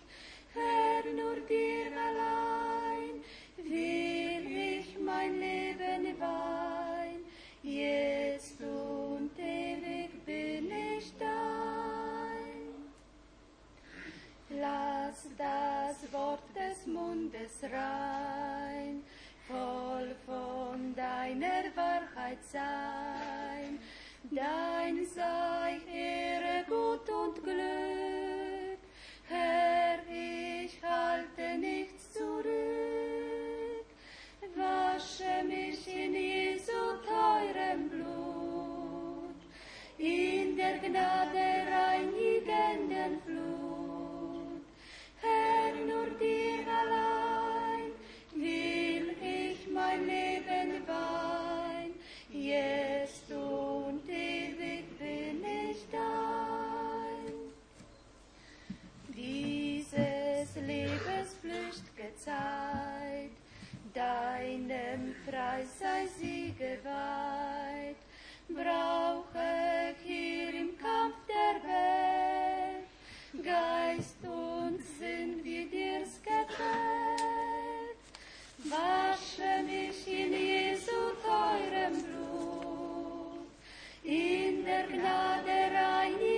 Herr, nur dir allein will ich mein Leben weihen. Jetzt und ewig bin ich dein. Lass das Wort des Mundes rein, voll von deiner Wahrheit sein. Dein sei Ehre, Gut und Glück, Herr, ich halte nichts zurück. Wasche mich in Jesu teurem Blut, in der Gnade rein. Zeit. Deinem Preis sei sie geweiht, brauche ich hier im Kampf der Welt. Geist und Sinn wie dir's gefällt. Wasche mich in Jesu teurem Blut, in der Gnade rein.